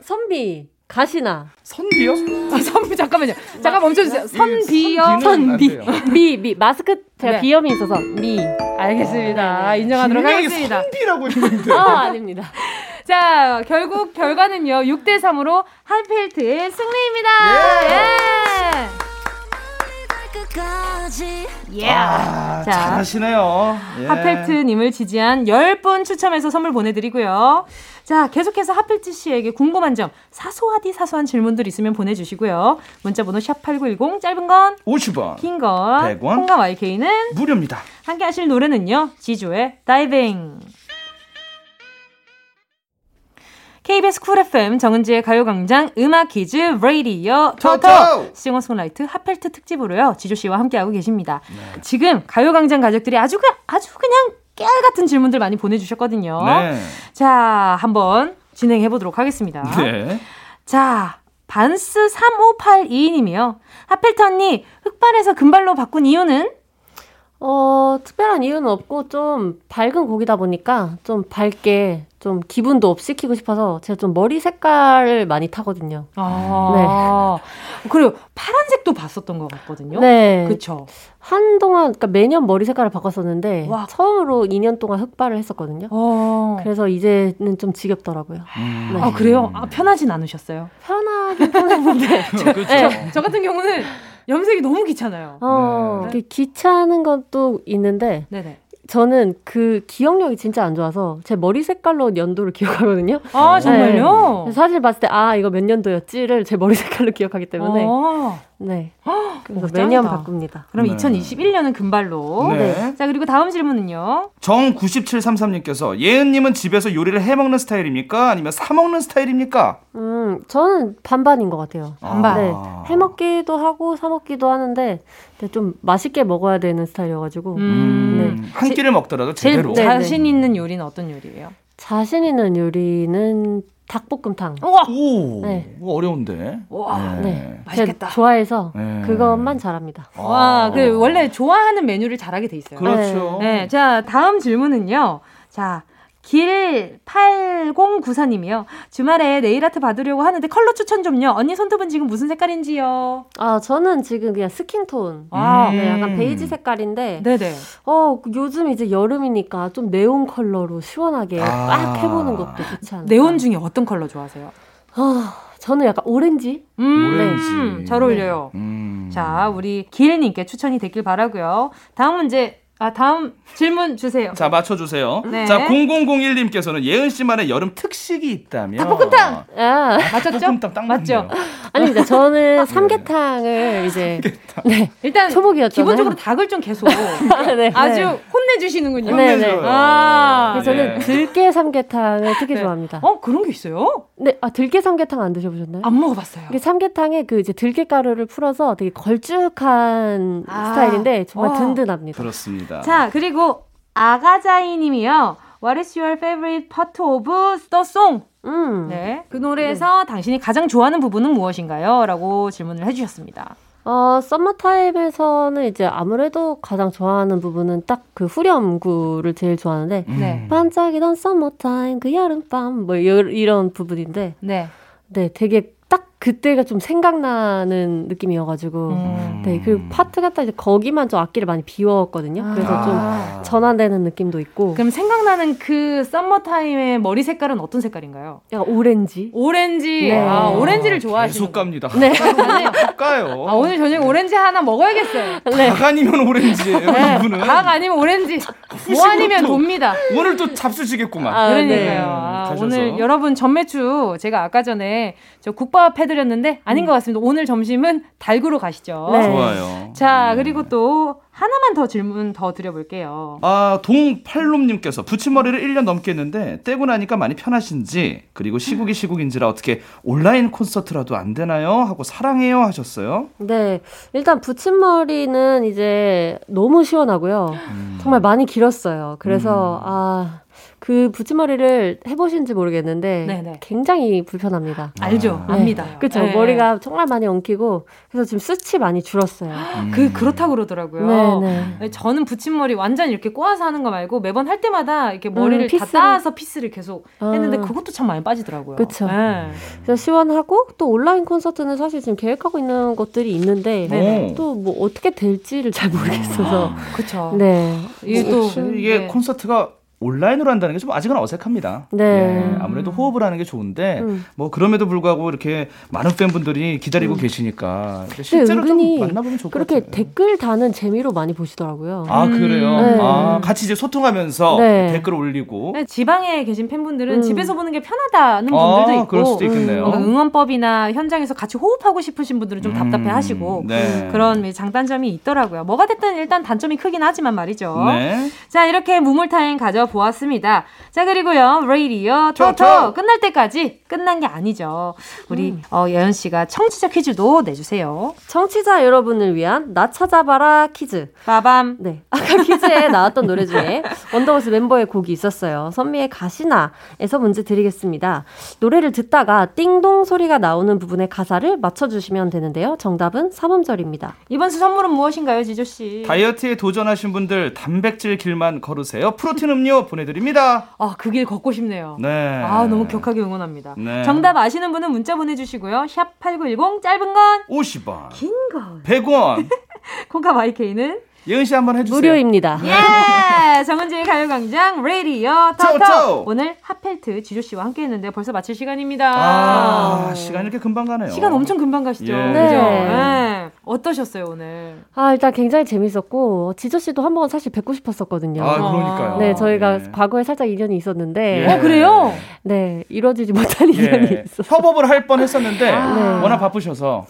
선비 가시나. 선비요? 아, 선비 잠깐만요. 잠깐 멈춰주세요. 선비요. 선비는 선비. 미, 미. 마스크 제가 네. 비염이 있어서 미. 알겠습니다. 인정하도록 분명히 하겠습니다. 선비라고 <laughs> 했는데. 아, 아닙니다. 자, 결국 결과는요. 6대 3으로 한필트의 승리입니다. 예. 예. 아, 자. 잘하시네요. 예. 하펠트님을 지지한 10분 추첨해서 선물 보내드리고요. 자, 계속해서 하펠트 씨에게 궁금한 점, 사소하디 사소한 질문들 있으면 보내주시고요. 문자번호 샵8910, 짧은 건 50원. 긴 건, 100원. 콩과 YK는 무료입니다. 함께 하실 노래는요. 지조의 다이빙. KBS 쿨 FM 정은지의 가요광장 음악 퀴즈 레이디어 토토! 싱어송라이터 핫펠트 특집으로요 지조 씨와 함께하고 계십니다. 네. 지금 가요광장 가족들이 아주 그, 아주 그냥 깨알 같은 질문들 많이 보내주셨거든요. 네. 자 한번 진행해 보도록 하겠습니다. 네. 자 반스 3582님이요. 핫펠트 언니 흑발에서 금발로 바꾼 이유는? 어, 특별한 이유는 없고 좀 밝은 곡이다 보니까 좀 밝게 좀 기분도 업 시키고 싶어서 제가 좀 머리 색깔을 많이 타거든요. 아, 그리고 파란색도 봤었던 것 같거든요. 네. 그쵸. 한동안 그러니까 매년 머리 색깔을 바꿨었는데 와. 처음으로 2년 동안 흑발을 했었거든요. 어. 그래서 이제는 좀 지겹더라고요. 음. 네. 아, 그래요? 아, 편하진 않으셨어요? 편하긴 편했는데 <laughs> 저, 그쵸. 저, 저 같은 경우는 염색이 너무 귀찮아요. 어, 네. 이렇게 귀찮은 것도 있는데 네네. 저는 그 기억력이 진짜 안 좋아서 제 머리 색깔로 연도를 <laughs> 기억하거든요. 아, 정말요? 그래서 사실 봤을 때 아 이거 몇 년도였지를 제 머리 색깔로 기억하기 때문에 어. 네 그래서 오, 매년 짱이다. 바꿉니다. 그럼 네. 2021년은 금발로. 네. 자, 그리고 다음 질문은요. 정9733님께서 예은님은 집에서 요리를 해 먹는 스타일입니까? 아니면 사 먹는 스타일입니까? 음 저는 반반인 것 같아요. 반반. 네 해 먹기도 하고 사 먹기도 하는데 좀 맛있게 먹어야 되는 스타일이어가지고 음. 한 끼를 먹더라도 제대로. 네. 자신 있는 요리는 어떤 요리예요? 자신 있는 요리는 닭볶음탕. 우와! 오, 네. 어려운데. 와, 네, 맛있겠다. 제가 좋아해서 네. 그것만 잘합니다. 와, 아. 그 원래 좋아하는 메뉴를 잘하게 돼 있어요. 그렇죠. 네, 자, 다음 질문은요. 자, 길 8094님이요. 주말에 네일아트 받으려고 하는데 컬러 추천 좀요. 언니 손톱은 지금 무슨 색깔인지요? 아 저는 지금 그냥 skin tone. 아, 네, 약간 음. 베이지 색깔인데 네네. 어, 요즘 이제 여름이니까 좀 네온 컬러로 시원하게 아. 빡 해보는 것도 좋지 않을까. 네온 중에 어떤 컬러 좋아하세요? 아, 저는 약간 오렌지? 음, 오렌지. 잘 어울려요. 음. 자, 우리 길님께 추천이 됐길 바라고요. 다음 문제, 아, 다음 질문 주세요. 자, 맞춰 주세요. 네. 자, 0001님께서는 예은 씨만의 여름 특식이 있다면. 닭볶음탕! 아, 맞췄죠? 닭볶음탕 딱 맞죠? 맞네요. 아닙니다. 저는 삼계탕을 이제 네. 일단 초복이었잖아요. 기본적으로 닭을 좀 계속 <laughs> 네. 아주 혼내 주시는군요. 네, 네. 아, 그래서 저는 네. 들깨 삼계탕을 특히 네. 좋아합니다. 어 그런 게 있어요? 네, 아 들깨 삼계탕 안 드셔 보셨나요? 안 먹어 봤어요. 이게 삼계탕에 그 이제 들깨 가루를 풀어서 되게 걸쭉한 아. 스타일인데 정말 어. 든든합니다. 그렇습니다. 자 그리고 아가자이 님이요. What is your favorite part of the song? 음. 네, 그 노래에서 당신이 가장 좋아하는 부분은 무엇인가요? 라고 질문을 해주셨습니다. 어, 썸머타임에서는 이제 아무래도 가장 좋아하는 부분은 딱 그 후렴구를 제일 좋아하는데 음. 네. 반짝이던 썸머타임 그 여름밤 뭐 이- 이런 부분인데 네. 네 되게 딱 그때가 좀 생각나는 느낌이어가지고 음. 네 그리고 파트가 딱 이제 거기만 좀 악기를 많이 비웠거든요. 그래서 아. 좀 전환되는 느낌도 있고. 그럼 생각나는 그 summer time의 머리 색깔은 어떤 색깔인가요? 약간 오렌지. 오렌지. 네. 아, 오렌지를 좋아하시는. 계속 갑니다. 네. <laughs> 가요. 아, 오늘 저녁 오렌지 하나 먹어야겠어요. 네. 닭 아니면 오렌지예요, 네. 이분은. 닭 아니면 오렌지. 뭐 아니면 돕니다. 오늘 또 잡수시겠구만. 아, 그러니까요. 네. 아. 오늘 여러분 점메추 제가 아까 전에 저 국밥 해드렸는데 아닌 것 같습니다. 오늘 점심은 닭으로 가시죠. 네. 좋아요. 자 그리고 또 하나만 더 질문 더 드려볼게요. 아, 동팔롬님께서 붙임머리를 1년 넘게 했는데 떼고 나니까 많이 편하신지 그리고 시국이 시국인지라 어떻게 온라인 콘서트라도 안 되나요? 하고 사랑해요 하셨어요. 네, 일단 붙임머리는 이제 너무 시원하고요. 음. 정말 많이 길었어요. 그래서 아. 그 붙임머리를 해보신지 모르겠는데 네네. 굉장히 불편합니다. 알죠, 네. 압니다. 그렇죠. 네. 머리가 정말 많이 엉키고 그래서 지금 숱이 많이 줄었어요. 그 그렇다고 그러더라고요. 네, 네, 저는 붙임머리 완전 이렇게 꼬아서 하는 거 말고 매번 할 때마다 이렇게 머리를 다 piece를- 따서 piece를 계속 했는데 아. 그것도 참 많이 빠지더라고요. 그쵸. 네. 그래서 시원하고 또 온라인 콘서트는 사실 지금 계획하고 있는 것들이 있는데 네네. 또 뭐 어떻게 될지를 잘 모르겠어서 그렇죠. 네. 이게 또 혹시 이게 네. 콘서트가 온라인으로 한다는 게 좀 아직은 어색합니다. 네. 예, 아무래도 호흡을 하는 게 좋은데 음. 뭐 그럼에도 불구하고 이렇게 많은 팬분들이 기다리고 계시니까 근데 실제로 좀 만나보면 좋을 것 그렇게 같아요. 댓글 다는 재미로 많이 보시더라고요. 아 그래요? 네. 아 같이 이제 소통하면서 네. 댓글 올리고 네, 지방에 계신 팬분들은 음. 집에서 보는 게 편하다는 아, 분들도 있고 그럴 수도 있겠네요. 응원법이나 현장에서 같이 호흡하고 싶으신 분들은 좀 음, 답답해하시고 네. 그런 장단점이 있더라고요. 뭐가 됐든 일단 단점이 크긴 하지만 말이죠. 네. 자 이렇게 무물타임 가져 보았습니다. 자 그리고요 레이디어 저, 토토 저. 끝날 때까지 끝난 게 아니죠. 우리 음. 어, 예은 씨가 청취자 퀴즈도 내주세요. 청취자 여러분을 위한 나 찾아봐라 퀴즈. 빠밤. 네. 아까 퀴즈에 나왔던 노래 중에 원더걸스 멤버의 곡이 있었어요. 선미의 가시나에서 문제 드리겠습니다. 노래를 듣다가 띵동 소리가 나오는 부분의 가사를 맞춰주시면 되는데요. 정답은 3음절입니다. 이번 주 선물은 무엇인가요, 지조 씨? 다이어트에 도전하신 분들 단백질 길만 걸으세요. 프로틴 음료 보내드립니다. 아, 그 길 걷고 싶네요. 네. 아, 너무 격하게 응원합니다. 네. 정답 아시는 분은 문자 보내주시고요. 샵 8910, 짧은 건, 50원, 긴 건. 100원. <laughs> 콩카 마이케이는 예은 씨 한번 해주세요. 무료입니다. 예! 정은지의 가요광장, 레이디어, 쩌쩌! 터터! 오늘 핫펠트 지조 씨와 함께 했는데 벌써 마칠 시간입니다. 아, 시간이 이렇게 금방 가네요. 시간 엄청 금방 가시죠? 예. 그죠? 네. 예. 어떠셨어요, 오늘? 아, 일단 굉장히 재밌었고, 지조 씨도 한 번 사실 뵙고 싶었었거든요. 아, 그러니까요. 네, 저희가 예. 과거에 살짝 인연이 있었는데, 예. 어, 그래요? 네, 이루어지지 못한 인연이 예. 있었어요. 협업을 할 뻔했었는데 네. 워낙 바쁘셔서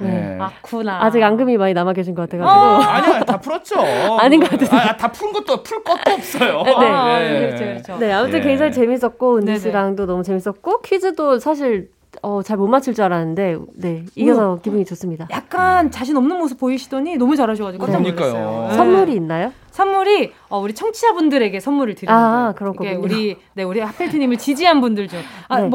네. 예. 아쿠나. 아직 앙금이 많이 남아 계신 것 같아가지고. 어. 아니야 다 풀었죠. <laughs> 아닌 것 같은데. 아, 다푼 것도 풀 것도 없어요. 네. 아, 예. 그렇죠, 그렇죠. 네, 아무튼 예. 굉장히 재밌었고, 은지. 씨랑도 너무 재밌었고, 퀴즈도 사실, 어, 잘 못 맞출 줄 알았는데, 네, 이겨서 기분이 좋습니다. 약간 자신 없는 모습 보이시더니 너무 잘하셔가지고 깜짝. 놀랐어요. 예. 선물이 있나요? 선물이 어, 우리 청취자분들에게 선물을 드리는 아, 거예요. 거군요. 우리 네 우리 하펠트님을 지지한 분들 중아 네.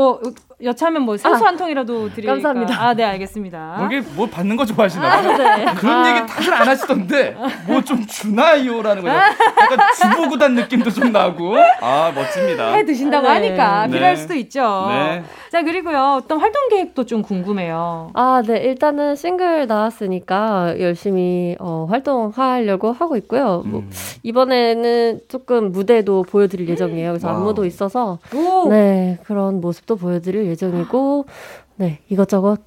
뭐 여차하면 뭐 생수 한 통이라도 드릴까? 감사합니다. 아, 네 알겠습니다. 뭐 이게 뭐 받는 거 좋아하시나 봐요. 네. 그런 아. 얘기 다들 안 하시던데 뭐 좀 주나요라는 거죠. 약간 주부 구단 느낌도 좀 나고. 아 멋집니다. 해 드신다고 네. 하니까 네. 필요할 수도 있죠. 네. 자 그리고요 어떤 활동 계획도 좀 궁금해요. 아, 네. 일단은 싱글 나왔으니까 열심히 어, 활동하려고 하고 있고요. 뭐, 음. 이번에는 조금 무대도 보여드릴 예정이에요. 그래서 와우. 안무도 있어서 오. 네 그런 모습도 보여드릴 예정이고 네 이것저것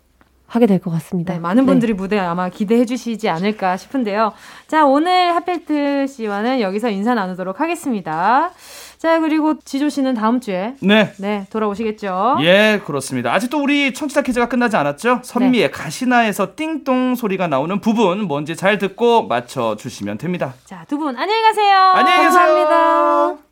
하게 될 것 같습니다. 네, 많은 분들이 무대 아마 기대해 주시지 않을까 싶은데요. 자, 오늘 하펠트 씨와는 여기서 인사 나누도록 하겠습니다. 자, 그리고 지조 씨는 다음 주에 네. 네, 돌아오시겠죠? 예, 그렇습니다. 아직도 우리 청취자 퀴즈가 끝나지 않았죠? 선미의 네. 가시나에서 띵동 소리가 나오는 부분 뭔지 잘 듣고 맞춰 주시면 됩니다. 자, 두 분 안녕히 가세요. 안녕히 계세요. 감사합니다.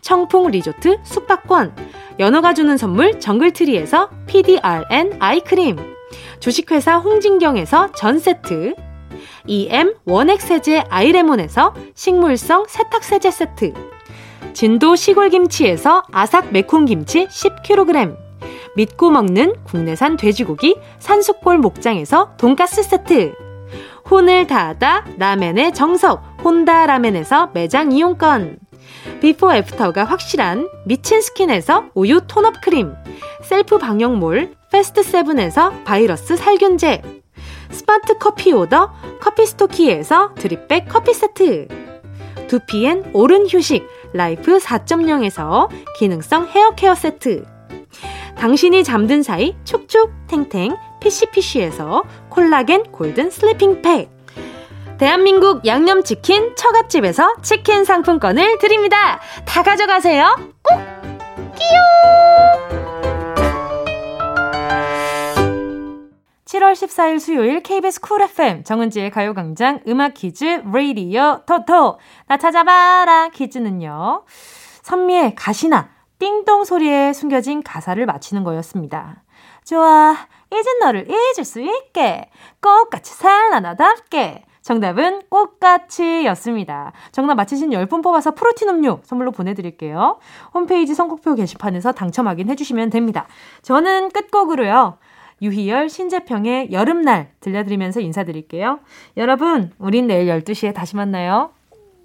청풍 리조트 숙박권, 연어가 주는 선물 정글트리에서 PDRN 아이크림, 주식회사 홍진경에서 전 세트, EM 원액 세제 아이레몬에서 식물성 세탁 세제 세트, 진도 시골김치에서 아삭 매콤김치 10kg, 믿고 먹는 국내산 돼지고기 산수골 목장에서 돈가스 세트, 혼을 다하다 라멘의 정석 혼다 라멘에서 매장 이용권 비포 애프터가 확실한 미친 스킨에서 우유 tone up 크림 셀프 방역몰 패스트 세븐에서 바이러스 살균제 스마트 커피 오더 커피 스토키에서 드립백 커피 세트 두피엔 오른 휴식 라이프 4.0에서 기능성 헤어 케어 세트 당신이 잠든 사이 촉촉 탱탱 피시피시에서 콜라겐 golden sleeping 팩. 대한민국 양념치킨 처갓집에서 치킨 상품권을 드립니다. 다 가져가세요. 꼭! 끼용! 7월 14일 수요일 KBS 쿨 FM 정은지의 가요광장 음악 퀴즈 레이디오 토토 나 찾아봐라 퀴즈는요. 선미의 가시나 띵동 소리에 숨겨진 가사를 맞히는 거였습니다. 좋아 이젠 너를 잊을 수 있게 꽃같이 살라나답게 정답은 꽃같이였습니다. 정답 맞히신 10분 뽑아서 프로틴 음료 선물로 보내드릴게요. 홈페이지 선곡표 게시판에서 당첨 확인 해 주시면 됩니다. 저는 끝곡으로요. 유희열, 신재평의 여름날 들려드리면서 인사드릴게요. 여러분, 우린 내일 12시에 다시 만나요.